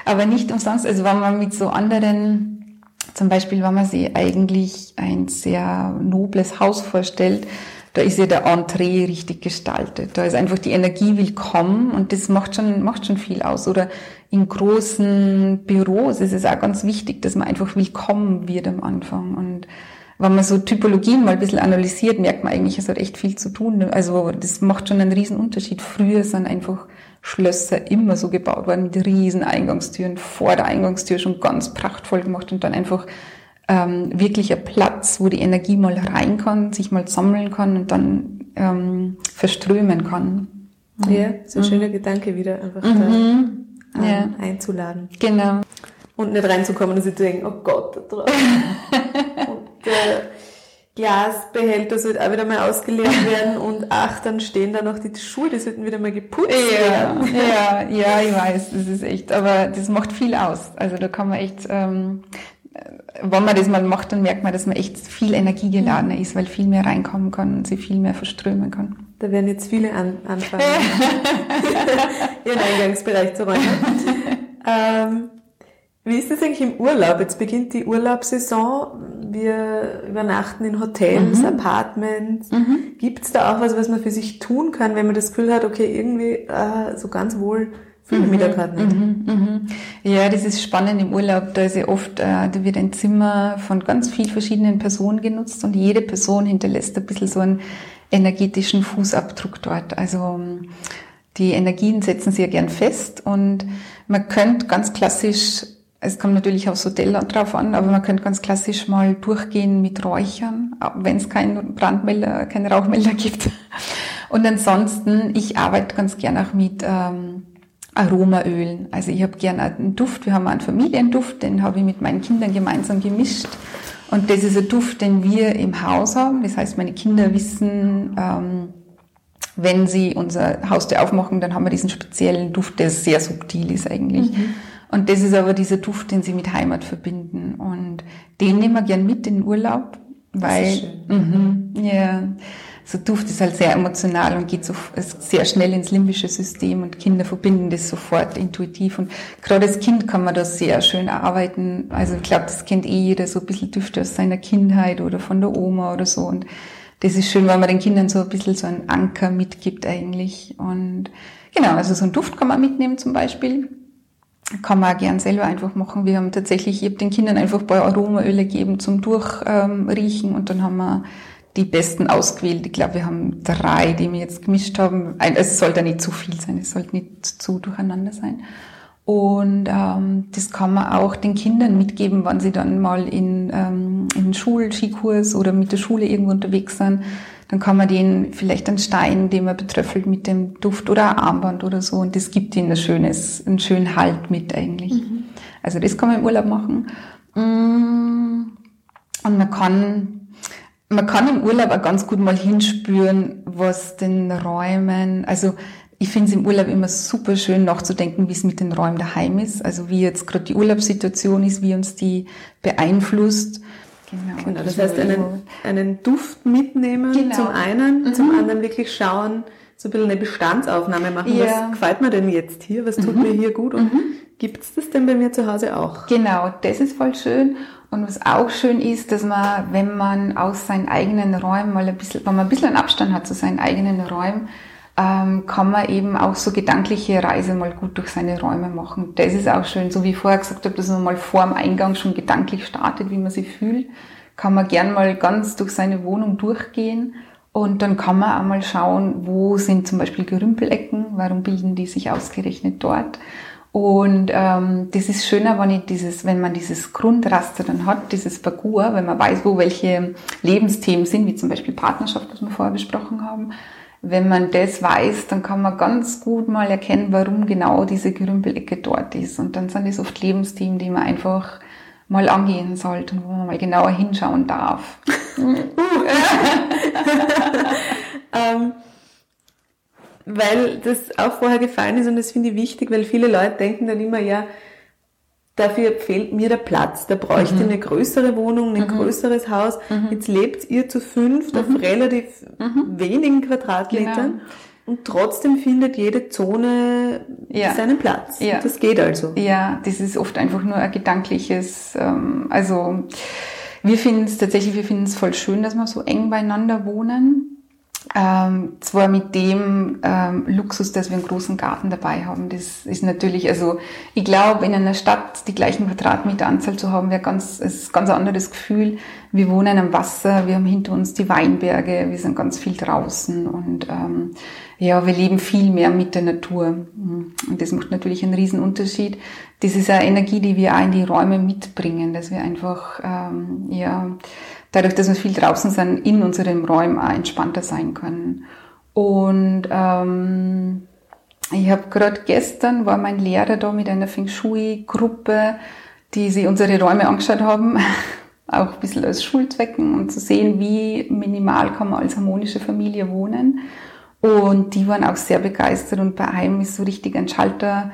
aber nicht umsonst. Also wenn man mit so anderen, zum Beispiel wenn man sich eigentlich ein sehr nobles Haus vorstellt, da ist ja der Entree richtig gestaltet. Da ist einfach die Energie willkommen und das macht schon, macht schon viel aus. Oder in großen Büros ist es auch ganz wichtig, dass man einfach willkommen wird am Anfang. Und wenn man so Typologien mal ein bisschen analysiert, merkt man eigentlich, es hat echt viel zu tun. Also das macht schon einen riesen Unterschied. Früher sind einfach Schlösser immer so gebaut worden mit riesen Eingangstüren, vor der Eingangstür schon ganz prachtvoll gemacht und dann einfach ähm, wirklich ein Platz, wo die Energie mal rein kann, sich mal sammeln kann und dann ähm, verströmen kann. Ja, so ein mhm. schöner Gedanke wieder, einfach mhm. da ähm, ja. einzuladen. Genau. Und nicht reinzukommen und sich zu denken, oh Gott, da drauf. der Glasbehälter sollte auch wieder mal ausgeleert werden und ach, dann stehen da noch die Schuhe, die sollten wieder mal geputzt ja, werden. Ja, ja, ich weiß, das ist echt, aber das macht viel aus. Also da kann man echt, ähm, wenn man das mal macht, dann merkt man, dass man echt viel energiegeladener ist, weil viel mehr reinkommen kann und sie viel mehr verströmen kann. Da werden jetzt viele an, anfangen, ihren Eingangsbereich zu räumen. ähm, wie ist das eigentlich im Urlaub? Jetzt beginnt die Urlaubssaison. Wir übernachten in Hotels, mhm. Apartments. Mhm. Gibt es da auch was, was man für sich tun kann, wenn man das Gefühl hat, okay, irgendwie äh, so ganz wohl fühle ich mich da gerade nicht? Mhm, mhm. Ja, das ist spannend im Urlaub. Da ist ja oft, äh, da wird ein Zimmer von ganz vielen verschiedenen Personen genutzt und jede Person hinterlässt ein bisschen so einen energetischen Fußabdruck dort. Also die Energien setzen sich ja gern fest und man könnte ganz klassisch es kommt natürlich aufs Hotel drauf an, aber man könnte ganz klassisch mal durchgehen mit Räuchern, wenn es keinen Brandmelder, keinen Rauchmelder gibt. Und ansonsten, ich arbeite ganz gern auch mit ähm, Aromaölen. Also ich habe gern einen Duft. Wir haben einen Familienduft, den habe ich mit meinen Kindern gemeinsam gemischt. Und das ist ein Duft, den wir im Haus haben. Das heißt, meine Kinder wissen, ähm, wenn sie unser Haustür aufmachen, dann haben wir diesen speziellen Duft, der sehr subtil ist eigentlich. Mhm. Und das ist aber dieser Duft, den sie mit Heimat verbinden. Und den nehmen wir gern mit in den Urlaub, weil, mhm, ja, so Duft ist halt sehr emotional und geht so sehr schnell ins limbische System und Kinder verbinden das sofort intuitiv. Und gerade als Kind kann man da sehr schön arbeiten. Also ich glaube, das kennt eh jeder, so ein bisschen Düfte aus seiner Kindheit oder von der Oma oder so. Und das ist schön, weil man den Kindern so ein bisschen so einen Anker mitgibt eigentlich. Und genau, also so einen Duft kann man mitnehmen zum Beispiel kann man auch gern selber einfach machen. Wir haben tatsächlich, ich habe den Kindern einfach ein paar Aromaöle gegeben zum Durchriechen und dann haben wir die besten ausgewählt. Ich glaube, wir haben drei, die wir jetzt gemischt haben. Es sollte nicht zu viel sein, es sollte nicht zu durcheinander sein. Und ähm, das kann man auch den Kindern mitgeben, wenn sie dann mal in, ähm, in Schulskikurs oder mit der Schule irgendwo unterwegs sind dann kann man den vielleicht einen Stein, den man betröffelt mit dem Duft oder ein Armband oder so und das gibt ihnen ein schönes, einen schönen Halt mit eigentlich. Mhm. Also das kann man im Urlaub machen. Mm. Und man kann, man kann im Urlaub auch ganz gut mal hinspüren, was den Räumen, also ich finde es im Urlaub immer super schön nachzudenken, wie es mit den Räumen daheim ist, also wie jetzt gerade die Urlaubssituation ist, wie uns die beeinflusst Genau, genau das heißt einen, einen Duft mitnehmen genau. zum einen, mhm. zum anderen wirklich schauen, so ein bisschen eine Bestandsaufnahme machen. Ja. Was gefällt mir denn jetzt hier? Was tut mhm. mir hier gut? Und mhm. gibt es das denn bei mir zu Hause auch? Genau, das ist voll schön. Und was auch schön ist, dass man, wenn man aus seinen eigenen Räumen mal ein bisschen, wenn man ein bisschen einen Abstand hat zu seinen eigenen Räumen, ähm, kann man eben auch so gedankliche Reise mal gut durch seine Räume machen. Das ist auch schön, so wie ich vorher gesagt habe, dass man mal vor dem Eingang schon gedanklich startet, wie man sich fühlt, kann man gern mal ganz durch seine Wohnung durchgehen und dann kann man auch mal schauen, wo sind zum Beispiel Gerümpelecken, warum bilden die sich ausgerechnet dort. Und ähm, das ist schöner, wenn, ich dieses, wenn man dieses Grundraster dann hat, dieses Parcours, wenn man weiß, wo welche Lebensthemen sind, wie zum Beispiel Partnerschaft, was wir vorher besprochen haben, wenn man das weiß, dann kann man ganz gut mal erkennen, warum genau diese Gerümpelecke dort ist. Und dann sind es oft Lebensthemen, die man einfach mal angehen sollte und wo man mal genauer hinschauen darf. ähm, weil das auch vorher gefallen ist und das finde ich wichtig, weil viele Leute denken dann immer, ja, Dafür fehlt mir der Platz. Da bräuchte mhm. eine größere Wohnung, ein mhm. größeres Haus. Mhm. Jetzt lebt ihr zu fünf auf mhm. relativ mhm. wenigen Quadratmetern. Genau. Und trotzdem findet jede Zone ja. seinen Platz. Ja. Das geht also. Ja, das ist oft einfach nur ein gedankliches, ähm, also wir finden es tatsächlich, wir finden es voll schön, dass wir so eng beieinander wohnen. Ähm, zwar mit dem ähm, Luxus, dass wir einen großen Garten dabei haben. Das ist natürlich, also ich glaube, in einer Stadt die gleichen Quadratmeteranzahl zu haben, wäre ganz, ist ein ganz anderes Gefühl. Wir wohnen am Wasser, wir haben hinter uns die Weinberge, wir sind ganz viel draußen und ähm, ja, wir leben viel mehr mit der Natur. Und das macht natürlich einen riesen Unterschied. Das ist eine Energie, die wir auch in die Räume mitbringen, dass wir einfach ähm, ja dadurch, dass wir viel draußen sind, in unseren Räumen auch entspannter sein können. Und ähm, ich habe gerade gestern war mein Lehrer da mit einer Feng Shui-Gruppe, die sich unsere Räume angeschaut haben, auch ein bisschen als Schulzwecken, um zu sehen, wie minimal kann man als harmonische Familie wohnen. Und die waren auch sehr begeistert und bei einem ist so richtig ein Schalter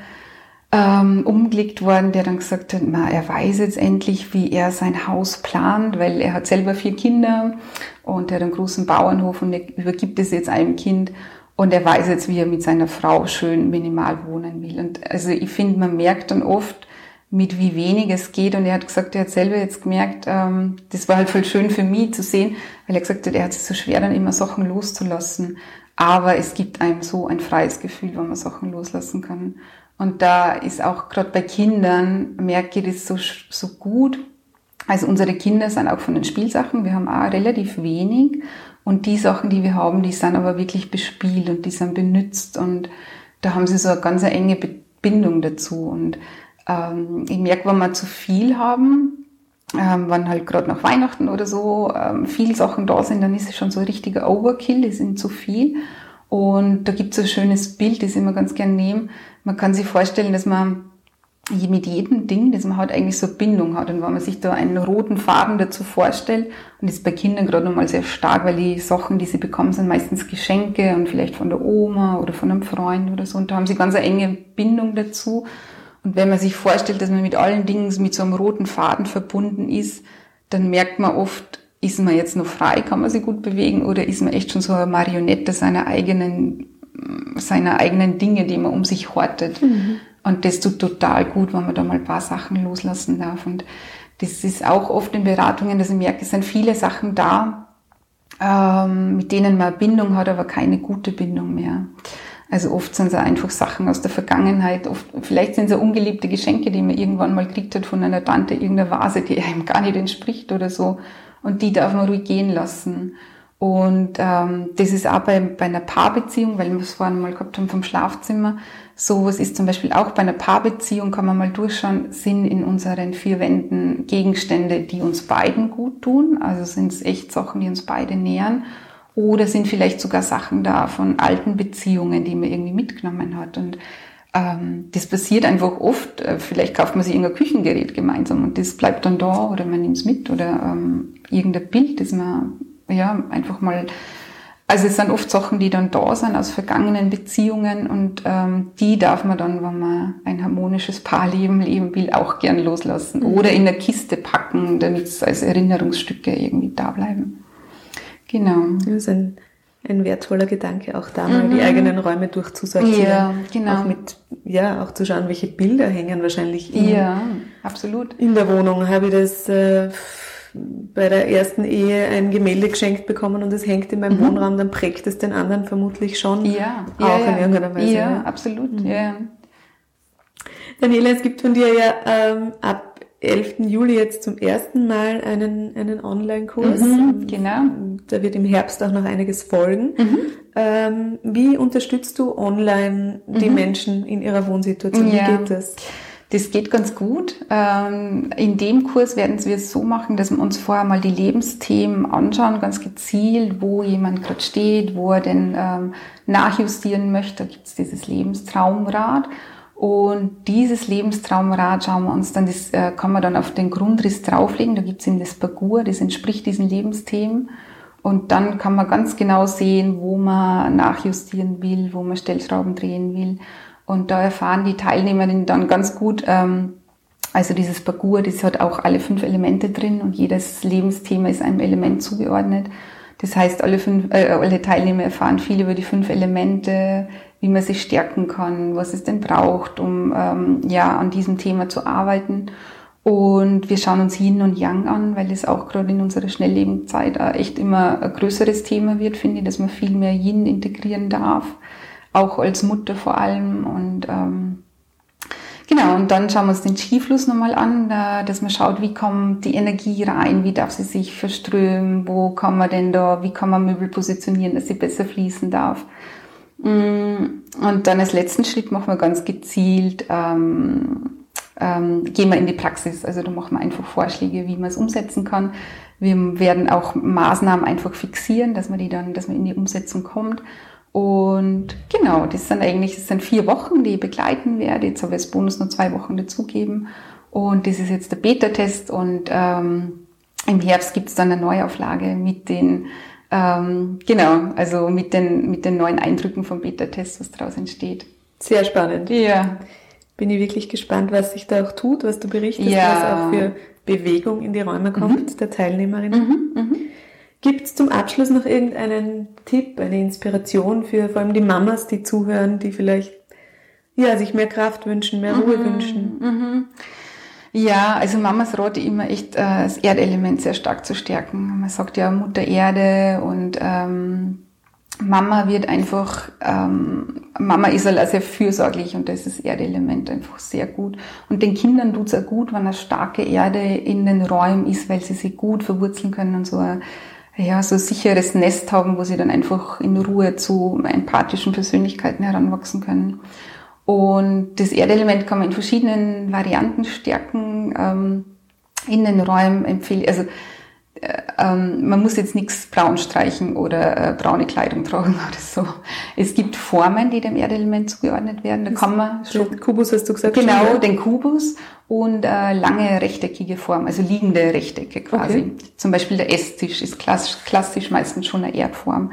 ähm, umgelegt worden, der dann gesagt hat, na, er weiß jetzt endlich, wie er sein Haus plant, weil er hat selber vier Kinder und er hat einen großen Bauernhof und er übergibt es jetzt einem Kind und er weiß jetzt, wie er mit seiner Frau schön minimal wohnen will. Und also ich finde, man merkt dann oft, mit wie wenig es geht. Und er hat gesagt, er hat selber jetzt gemerkt, ähm, das war halt voll schön für mich zu sehen, weil er gesagt hat, er hat es so schwer, dann immer Sachen loszulassen. Aber es gibt einem so ein freies Gefühl, wenn man Sachen loslassen kann. Und da ist auch gerade bei Kindern, merke ich das so, so gut. Also unsere Kinder sind auch von den Spielsachen, wir haben auch relativ wenig. Und die Sachen, die wir haben, die sind aber wirklich bespielt und die sind benützt. Und da haben sie so eine ganz enge Bindung dazu. Und ähm, ich merke, wenn wir zu viel haben, ähm, wenn halt gerade nach Weihnachten oder so ähm, viel Sachen da sind, dann ist es schon so ein richtiger Overkill, die sind zu viel. Und da gibt es ein schönes Bild, das ich immer ganz gern nehme. Man kann sich vorstellen, dass man mit jedem Ding, das man hat, eigentlich so Bindung hat. Und wenn man sich da einen roten Faden dazu vorstellt, und das ist bei Kindern gerade nochmal sehr stark, weil die Sachen, die sie bekommen, sind meistens Geschenke und vielleicht von der Oma oder von einem Freund oder so. Und da haben sie ganz eine enge Bindung dazu. Und wenn man sich vorstellt, dass man mit allen Dingen mit so einem roten Faden verbunden ist, dann merkt man oft, ist man jetzt noch frei, kann man sich gut bewegen oder ist man echt schon so eine Marionette seiner eigenen, seiner eigenen Dinge, die man um sich hortet. Mhm. Und das tut total gut, wenn man da mal ein paar Sachen loslassen darf. Und das ist auch oft in Beratungen, dass ich merke, es sind viele Sachen da, ähm, mit denen man eine Bindung hat, aber keine gute Bindung mehr. Also oft sind es einfach Sachen aus der Vergangenheit, oft, vielleicht sind es ungeliebte Geschenke, die man irgendwann mal gekriegt hat von einer Tante, irgendeine Vase, die einem gar nicht entspricht oder so und die darf man ruhig gehen lassen. Und ähm, das ist auch bei, bei einer Paarbeziehung, weil wir es vorhin mal gehabt haben vom Schlafzimmer. Sowas ist zum Beispiel auch bei einer Paarbeziehung, kann man mal durchschauen, sind in unseren vier Wänden Gegenstände, die uns beiden gut tun. Also sind es echt Sachen, die uns beide nähern. Oder sind vielleicht sogar Sachen da von alten Beziehungen, die man irgendwie mitgenommen hat. Und ähm, das passiert einfach oft. Äh, vielleicht kauft man sich irgendein Küchengerät gemeinsam und das bleibt dann da oder man nimmt es mit oder ähm, irgendein Bild, das man ja einfach mal. Also es sind oft Sachen, die dann da sind aus vergangenen Beziehungen und ähm, die darf man dann, wenn man ein harmonisches Paarleben leben will, auch gern loslassen mhm. oder in eine Kiste packen, damit es als Erinnerungsstücke irgendwie da bleiben. Genau. Das ist ein ein wertvoller Gedanke, auch da mal mhm. die eigenen Räume durchzusortieren. Ja, genau. Auch mit, ja, auch zu schauen, welche Bilder hängen wahrscheinlich in, ja, absolut. in der Wohnung. Habe ich das äh, bei der ersten Ehe ein Gemälde geschenkt bekommen und es hängt in meinem mhm. Wohnraum, dann prägt es den anderen vermutlich schon. Ja, auch ja, in irgendeiner Weise. Ja, ja. absolut. Mhm. Ja. Daniela, es gibt von dir ja ähm, ab 11. Juli jetzt zum ersten Mal einen, einen Online-Kurs. Mhm, genau. Da wird im Herbst auch noch einiges folgen. Mhm. Ähm, wie unterstützt du online die mhm. Menschen in ihrer Wohnsituation? Wie ja. geht das? Das geht ganz gut. Ähm, in dem Kurs werden wir es so machen, dass wir uns vorher mal die Lebensthemen anschauen, ganz gezielt, wo jemand gerade steht, wo er denn ähm, nachjustieren möchte. Da gibt es dieses Lebenstraumrad. Und dieses Lebenstraumrad schauen wir uns dann, das äh, kann man dann auf den Grundriss drauflegen. Da gibt's eben das Parcours, das entspricht diesen Lebensthemen. Und dann kann man ganz genau sehen, wo man nachjustieren will, wo man Stellschrauben drehen will. Und da erfahren die Teilnehmerinnen dann ganz gut, ähm, also dieses Parcours, das hat auch alle fünf Elemente drin und jedes Lebensthema ist einem Element zugeordnet. Das heißt, alle, fünf, äh, alle Teilnehmer erfahren viel über die fünf Elemente, wie man sich stärken kann, was es denn braucht, um ähm, ja an diesem Thema zu arbeiten. Und wir schauen uns Yin und Yang an, weil es auch gerade in unserer Schnelllebenszeit echt immer ein größeres Thema wird, finde ich, dass man viel mehr Yin integrieren darf, auch als Mutter vor allem. Und ähm, genau, und dann schauen wir uns den Skifluss nochmal an, da, dass man schaut, wie kommt die Energie rein, wie darf sie sich verströmen, wo kann man denn da, wie kann man Möbel positionieren, dass sie besser fließen darf. Mm, und dann als letzten Schritt machen wir ganz gezielt ähm, ähm, gehen wir in die Praxis. Also da machen wir einfach Vorschläge, wie man es umsetzen kann. Wir werden auch Maßnahmen einfach fixieren, dass man die dann, dass man in die Umsetzung kommt. Und genau, das sind eigentlich, das sind vier Wochen, die ich begleiten werde. Jetzt habe ich als Bonus nur zwei Wochen dazugeben. Und das ist jetzt der Beta-Test und ähm, im Herbst gibt es dann eine Neuauflage mit den, ähm, genau, also mit den, mit den neuen Eindrücken vom Beta-Test, was daraus entsteht. Sehr spannend. Ja bin ich wirklich gespannt, was sich da auch tut, was du berichtest, ja. was auch für Bewegung in die Räume kommt, mhm. der Teilnehmerinnen. Mhm. Mhm. Gibt es zum Abschluss noch irgendeinen Tipp, eine Inspiration für vor allem die Mamas, die zuhören, die vielleicht ja, sich mehr Kraft wünschen, mehr Ruhe mhm. wünschen? Mhm. Ja, also Mamas rate immer echt, äh, das Erdelement sehr stark zu stärken. Man sagt ja Mutter Erde und ähm, Mama wird einfach, ähm, Mama ist halt sehr fürsorglich und das ist Erdelement einfach sehr gut. Und den Kindern tut's auch gut, wenn eine starke Erde in den Räumen ist, weil sie sich gut verwurzeln können und so ein, ja, so sicheres Nest haben, wo sie dann einfach in Ruhe zu empathischen Persönlichkeiten heranwachsen können. Und das Erdelement kann man in verschiedenen Varianten stärken. Ähm, in den Räumen empfehle, also ähm, man muss jetzt nichts braun streichen oder äh, braune Kleidung tragen oder so. Es gibt Formen, die dem Erdelement zugeordnet werden. Da kann man schon, den Kubus hast du gesagt. Genau, schon, den Kubus und äh, lange rechteckige Form, also liegende Rechtecke quasi. Okay. Zum Beispiel der Esstisch ist klassisch, klassisch meistens schon eine Erdform.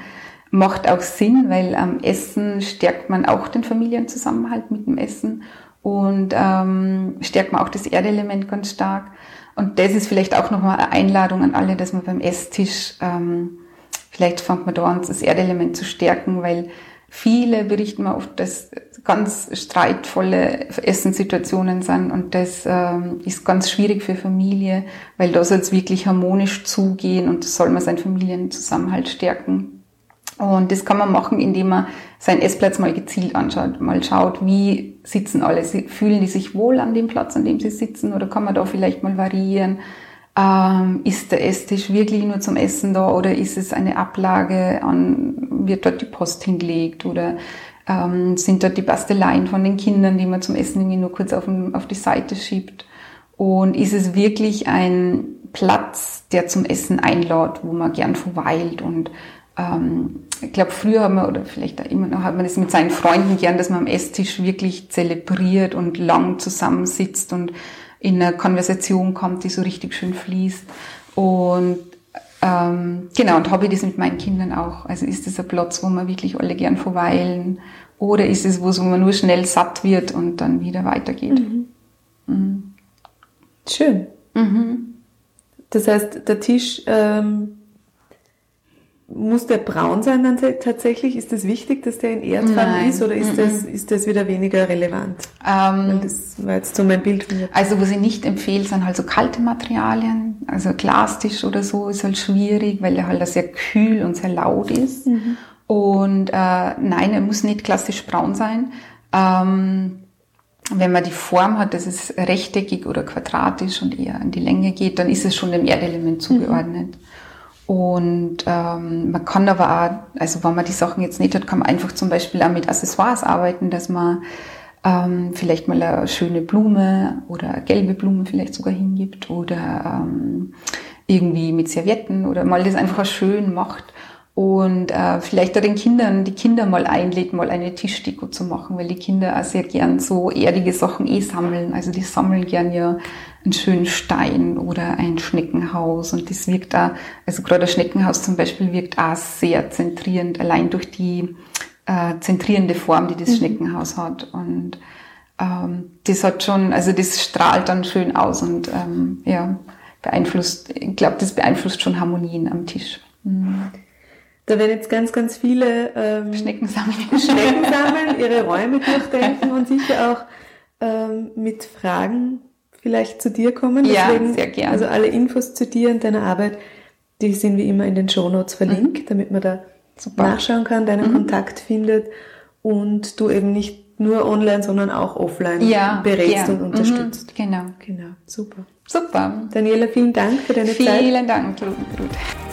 Macht auch Sinn, weil am Essen stärkt man auch den Familienzusammenhalt mit dem Essen und ähm, stärkt man auch das Erdelement ganz stark. Und das ist vielleicht auch nochmal eine Einladung an alle, dass man beim Esstisch, ähm, vielleicht fängt man da an, das Erdelement zu stärken, weil viele berichten mir oft, dass ganz streitvolle Essenssituationen sind und das ähm, ist ganz schwierig für Familie, weil da soll es wirklich harmonisch zugehen und das soll man seinen Familienzusammenhalt stärken. Und das kann man machen, indem man seinen Essplatz mal gezielt anschaut, mal schaut, wie sitzen alle, fühlen die sich wohl an dem Platz, an dem sie sitzen, oder kann man da vielleicht mal variieren? Ähm, ist der Esstisch wirklich nur zum Essen da oder ist es eine Ablage an, wird dort die Post hingelegt oder ähm, sind dort die Basteleien von den Kindern, die man zum Essen irgendwie nur kurz auf, den, auf die Seite schiebt? Und ist es wirklich ein Platz, der zum Essen einlädt, wo man gern verweilt und ähm, ich glaube, früher haben wir, oder vielleicht immer noch, hat man das mit seinen Freunden gern, dass man am Esstisch wirklich zelebriert und lang zusammensitzt und in eine Konversation kommt, die so richtig schön fließt. Und ähm, genau, und habe ich das mit meinen Kindern auch. Also ist das ein Platz, wo man wirklich alle gern verweilen? Oder ist es wo, wo man nur schnell satt wird und dann wieder weitergeht? Mhm. Mhm. Schön. Mhm. Das heißt, der Tisch ähm, muss der braun sein dann tatsächlich? Ist das wichtig, dass der in Erdfarben ist oder ist, das, ist das wieder weniger relevant? Ähm, das war jetzt so mein Bild. Also was ich nicht empfehle, sind halt so kalte Materialien. Also Glastisch oder so ist halt schwierig, weil er halt sehr kühl und sehr laut ist. Mhm. Und äh, nein, er muss nicht klassisch braun sein. Ähm, wenn man die Form hat, dass es rechteckig oder quadratisch und eher in die Länge geht, dann ist es schon dem Erdelement zugeordnet. Mhm. Und ähm, man kann aber auch, also wenn man die Sachen jetzt nicht hat, kann man einfach zum Beispiel auch mit Accessoires arbeiten, dass man ähm, vielleicht mal eine schöne Blume oder eine gelbe Blume vielleicht sogar hingibt oder ähm, irgendwie mit Servietten oder mal das einfach schön macht und äh, vielleicht auch den Kindern, die Kinder mal einlädt, mal eine Tischdeko zu machen, weil die Kinder auch sehr gern so erdige Sachen eh sammeln. Also die sammeln gern ja einen schönen Stein oder ein Schneckenhaus und das wirkt da, also gerade das Schneckenhaus zum Beispiel wirkt auch sehr zentrierend, allein durch die äh, zentrierende Form, die das mhm. Schneckenhaus hat und ähm, das hat schon, also das strahlt dann schön aus und ähm, ja, beeinflusst, ich glaube, das beeinflusst schon Harmonien am Tisch. Mhm. Da werden jetzt ganz, ganz viele ähm, Schnecken, sammeln. Schnecken sammeln, ihre Räume durchdenken und sicher auch ähm, mit Fragen vielleicht zu dir kommen. Ja, Deswegen, sehr gerne. Also alle Infos zu dir und deiner Arbeit, die sind wie immer in den Shownotes verlinkt, mhm. damit man da Super. nachschauen kann, deinen mhm. Kontakt findet und du eben nicht nur online, sondern auch offline ja, berätst gern. und unterstützt. Mhm, genau. Genau, super. Super. Daniela, vielen Dank für deine vielen Zeit. Vielen Dank, Ruth.